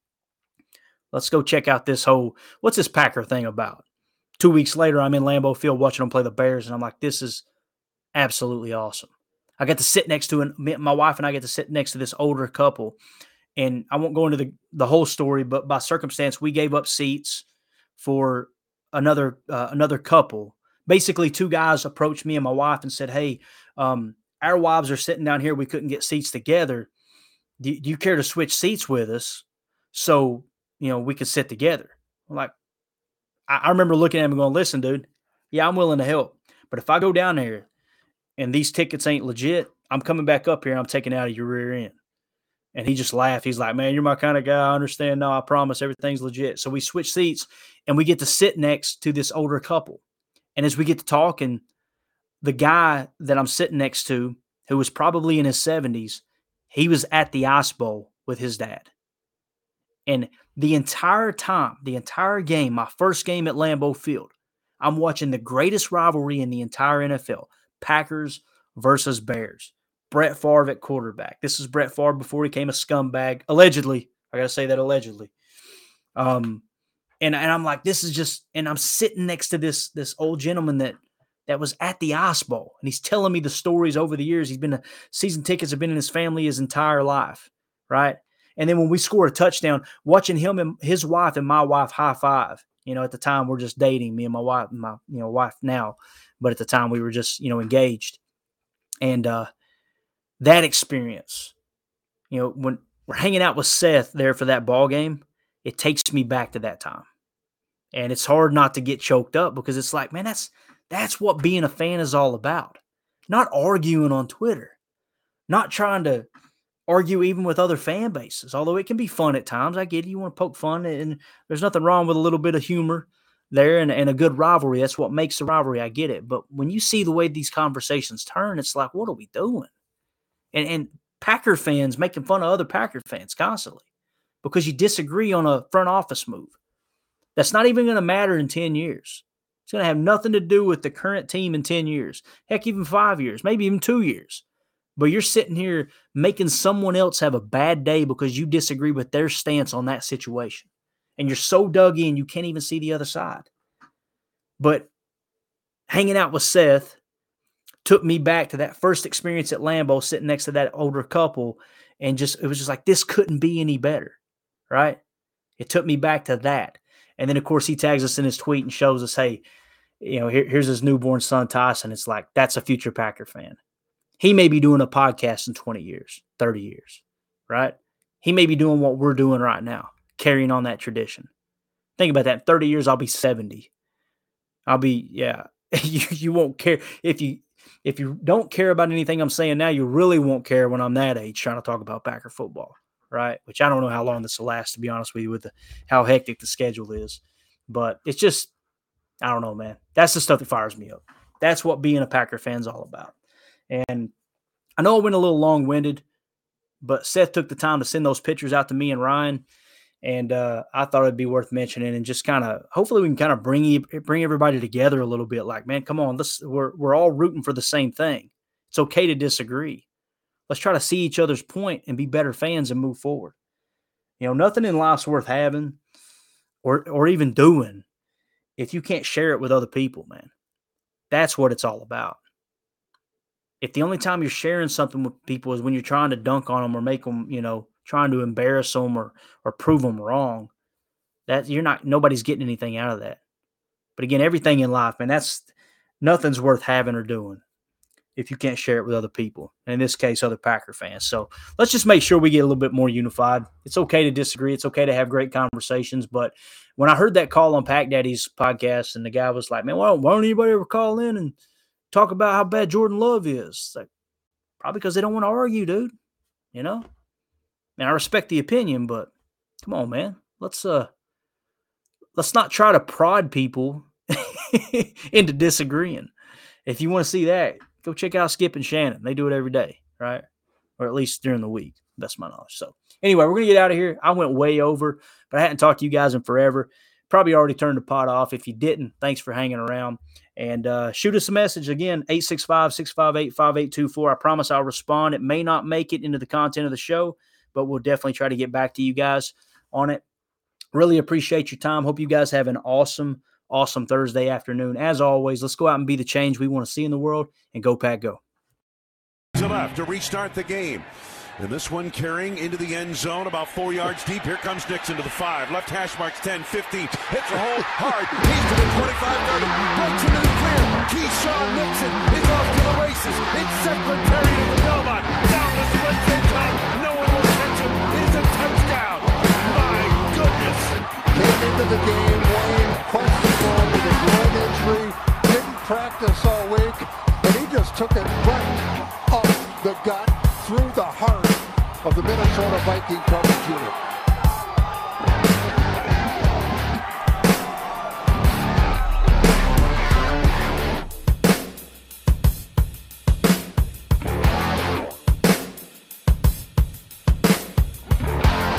Let's go check out this whole what's this Packer thing about. Two weeks later, I'm in Lambeau Field watching them play the Bears, and I'm like, this is absolutely awesome. I got to sit next to an, my wife and I get to sit next to this older couple, and I won't go into the the whole story, but by circumstance, we gave up seats for another uh, another couple. Basically, two guys approached me and my wife and said, "Hey, um, our wives are sitting down here. We couldn't get seats together. Do, do you care to switch seats with us so you know we could sit together? I'm like, I, I remember looking at him and going, "Listen, dude, yeah, I'm willing to help, but if I go down there and these tickets ain't legit, I'm coming back up here and I'm taking out of your rear end." And he just laughed. He's like, "Man, you're my kind of guy. I understand. No, I promise everything's legit." So we switch seats and we get to sit next to this older couple. And as we get to talking, the guy that I'm sitting next to, who was probably in his 70s, he was at the Ice Bowl with his dad. And the entire time, the entire game, my first game at Lambeau Field, I'm watching the greatest rivalry in the entire NFL Packers versus Bears. Brett Favre at quarterback. This is Brett Favre before he became a scumbag, allegedly. I gotta say that allegedly. Um, and and I'm like, this is just, and I'm sitting next to this this old gentleman that that was at the Ice Bowl, and he's telling me the stories over the years. He's been a season tickets have been in his family his entire life, right? And then when we score a touchdown, watching him and his wife and my wife high five. You know, at the time we're just dating, me and my wife, my you know wife now, but at the time we were just you know engaged, and uh, that experience, you know, when we're hanging out with Seth there for that ball game, it takes me back to that time, and it's hard not to get choked up because it's like, man, that's that's what being a fan is all about. Not arguing on Twitter, not trying to argue even with other fan bases, although it can be fun at times. I get it. You want to poke fun, and there's nothing wrong with a little bit of humor there and, and a good rivalry. That's what makes the rivalry. I get it. But when you see the way these conversations turn, it's like, what are we doing? And, and Packer fans making fun of other Packer fans constantly because you disagree on a front office move. That's not even going to matter in 10 years. It's going to have nothing to do with the current team in 10 years, heck, even five years, maybe even two years. But you're sitting here making someone else have a bad day because you disagree with their stance on that situation. And you're so dug in, you can't even see the other side. But hanging out with Seth took me back to that first experience at Lambeau, sitting next to that older couple. And just, it was just like, this couldn't be any better. Right. It took me back to that. And then, of course, he tags us in his tweet and shows us, hey, you know, here, here's his newborn son, Tyson. It's like, that's a future Packer fan. He may be doing a podcast in 20 years, 30 years, right? He may be doing what we're doing right now, carrying on that tradition. Think about that. In 30 years, I'll be 70. I'll be, yeah. *laughs* you, you won't care if you if you don't care about anything I'm saying now, you really won't care when I'm that age trying to talk about Packer football, right? Which I don't know how long this will last, to be honest with you, with the, how hectic the schedule is. But it's just, I don't know, man. That's the stuff that fires me up. That's what being a Packer fan's all about. And I know I went a little long winded, but Seth took the time to send those pictures out to me and Ryan. And uh, I thought it'd be worth mentioning and just kind of hopefully we can kind of bring bring everybody together a little bit. Like, man, come on, let's we're we're all rooting for the same thing. It's okay to disagree. Let's try to see each other's point and be better fans and move forward. You know, nothing in life's worth having or or even doing if you can't share it with other people, man. That's what it's all about if the only time you're sharing something with people is when you're trying to dunk on them or make them, you know, trying to embarrass them or or prove them wrong, that you're not nobody's getting anything out of that. But again, everything in life, man, that's nothing's worth having or doing if you can't share it with other people. In this case, other Packer fans. So let's just make sure we get a little bit more unified. It's okay to disagree. It's okay to have great conversations. But when I heard that call on Pack Daddy's podcast, and the guy was like, "Man, why don't, why don't anybody ever call in and talk about how bad Jordan Love is. like probably because they don't want to argue, dude. You know? And I respect the opinion, but come on, man. Let's uh let's not try to prod people *laughs* into disagreeing. If you want to see that, go check out Skip and Shannon. They do it every day, right? Or at least during the week. That's my knowledge. So anyway, we're gonna get out of here. I went way over, but I hadn't talked to you guys in forever. Probably already turned the pot off. If you didn't, thanks for hanging around. And uh, shoot us a message again, 865 658 5824. I promise I'll respond. It may not make it into the content of the show, but we'll definitely try to get back to you guys on it. Really appreciate your time. Hope you guys have an awesome, awesome Thursday afternoon. As always, let's go out and be the change we want to see in the world and go, Pack, go. To restart the game. And this one carrying into the end zone about four yards deep. Here comes Nixon to the five. Left hash marks 10, 15. Hits a hole hard. He's to the 25, 30. Breaks into the clear. Keisean Nixon is off to the races. It's Secretariat of the Belmont. Down the sprint Came into the game, Wayne, questionable with a groin injury. Didn't practice all week. And he just took it right up the gut through the heart of the Minnesota Viking coverage unit.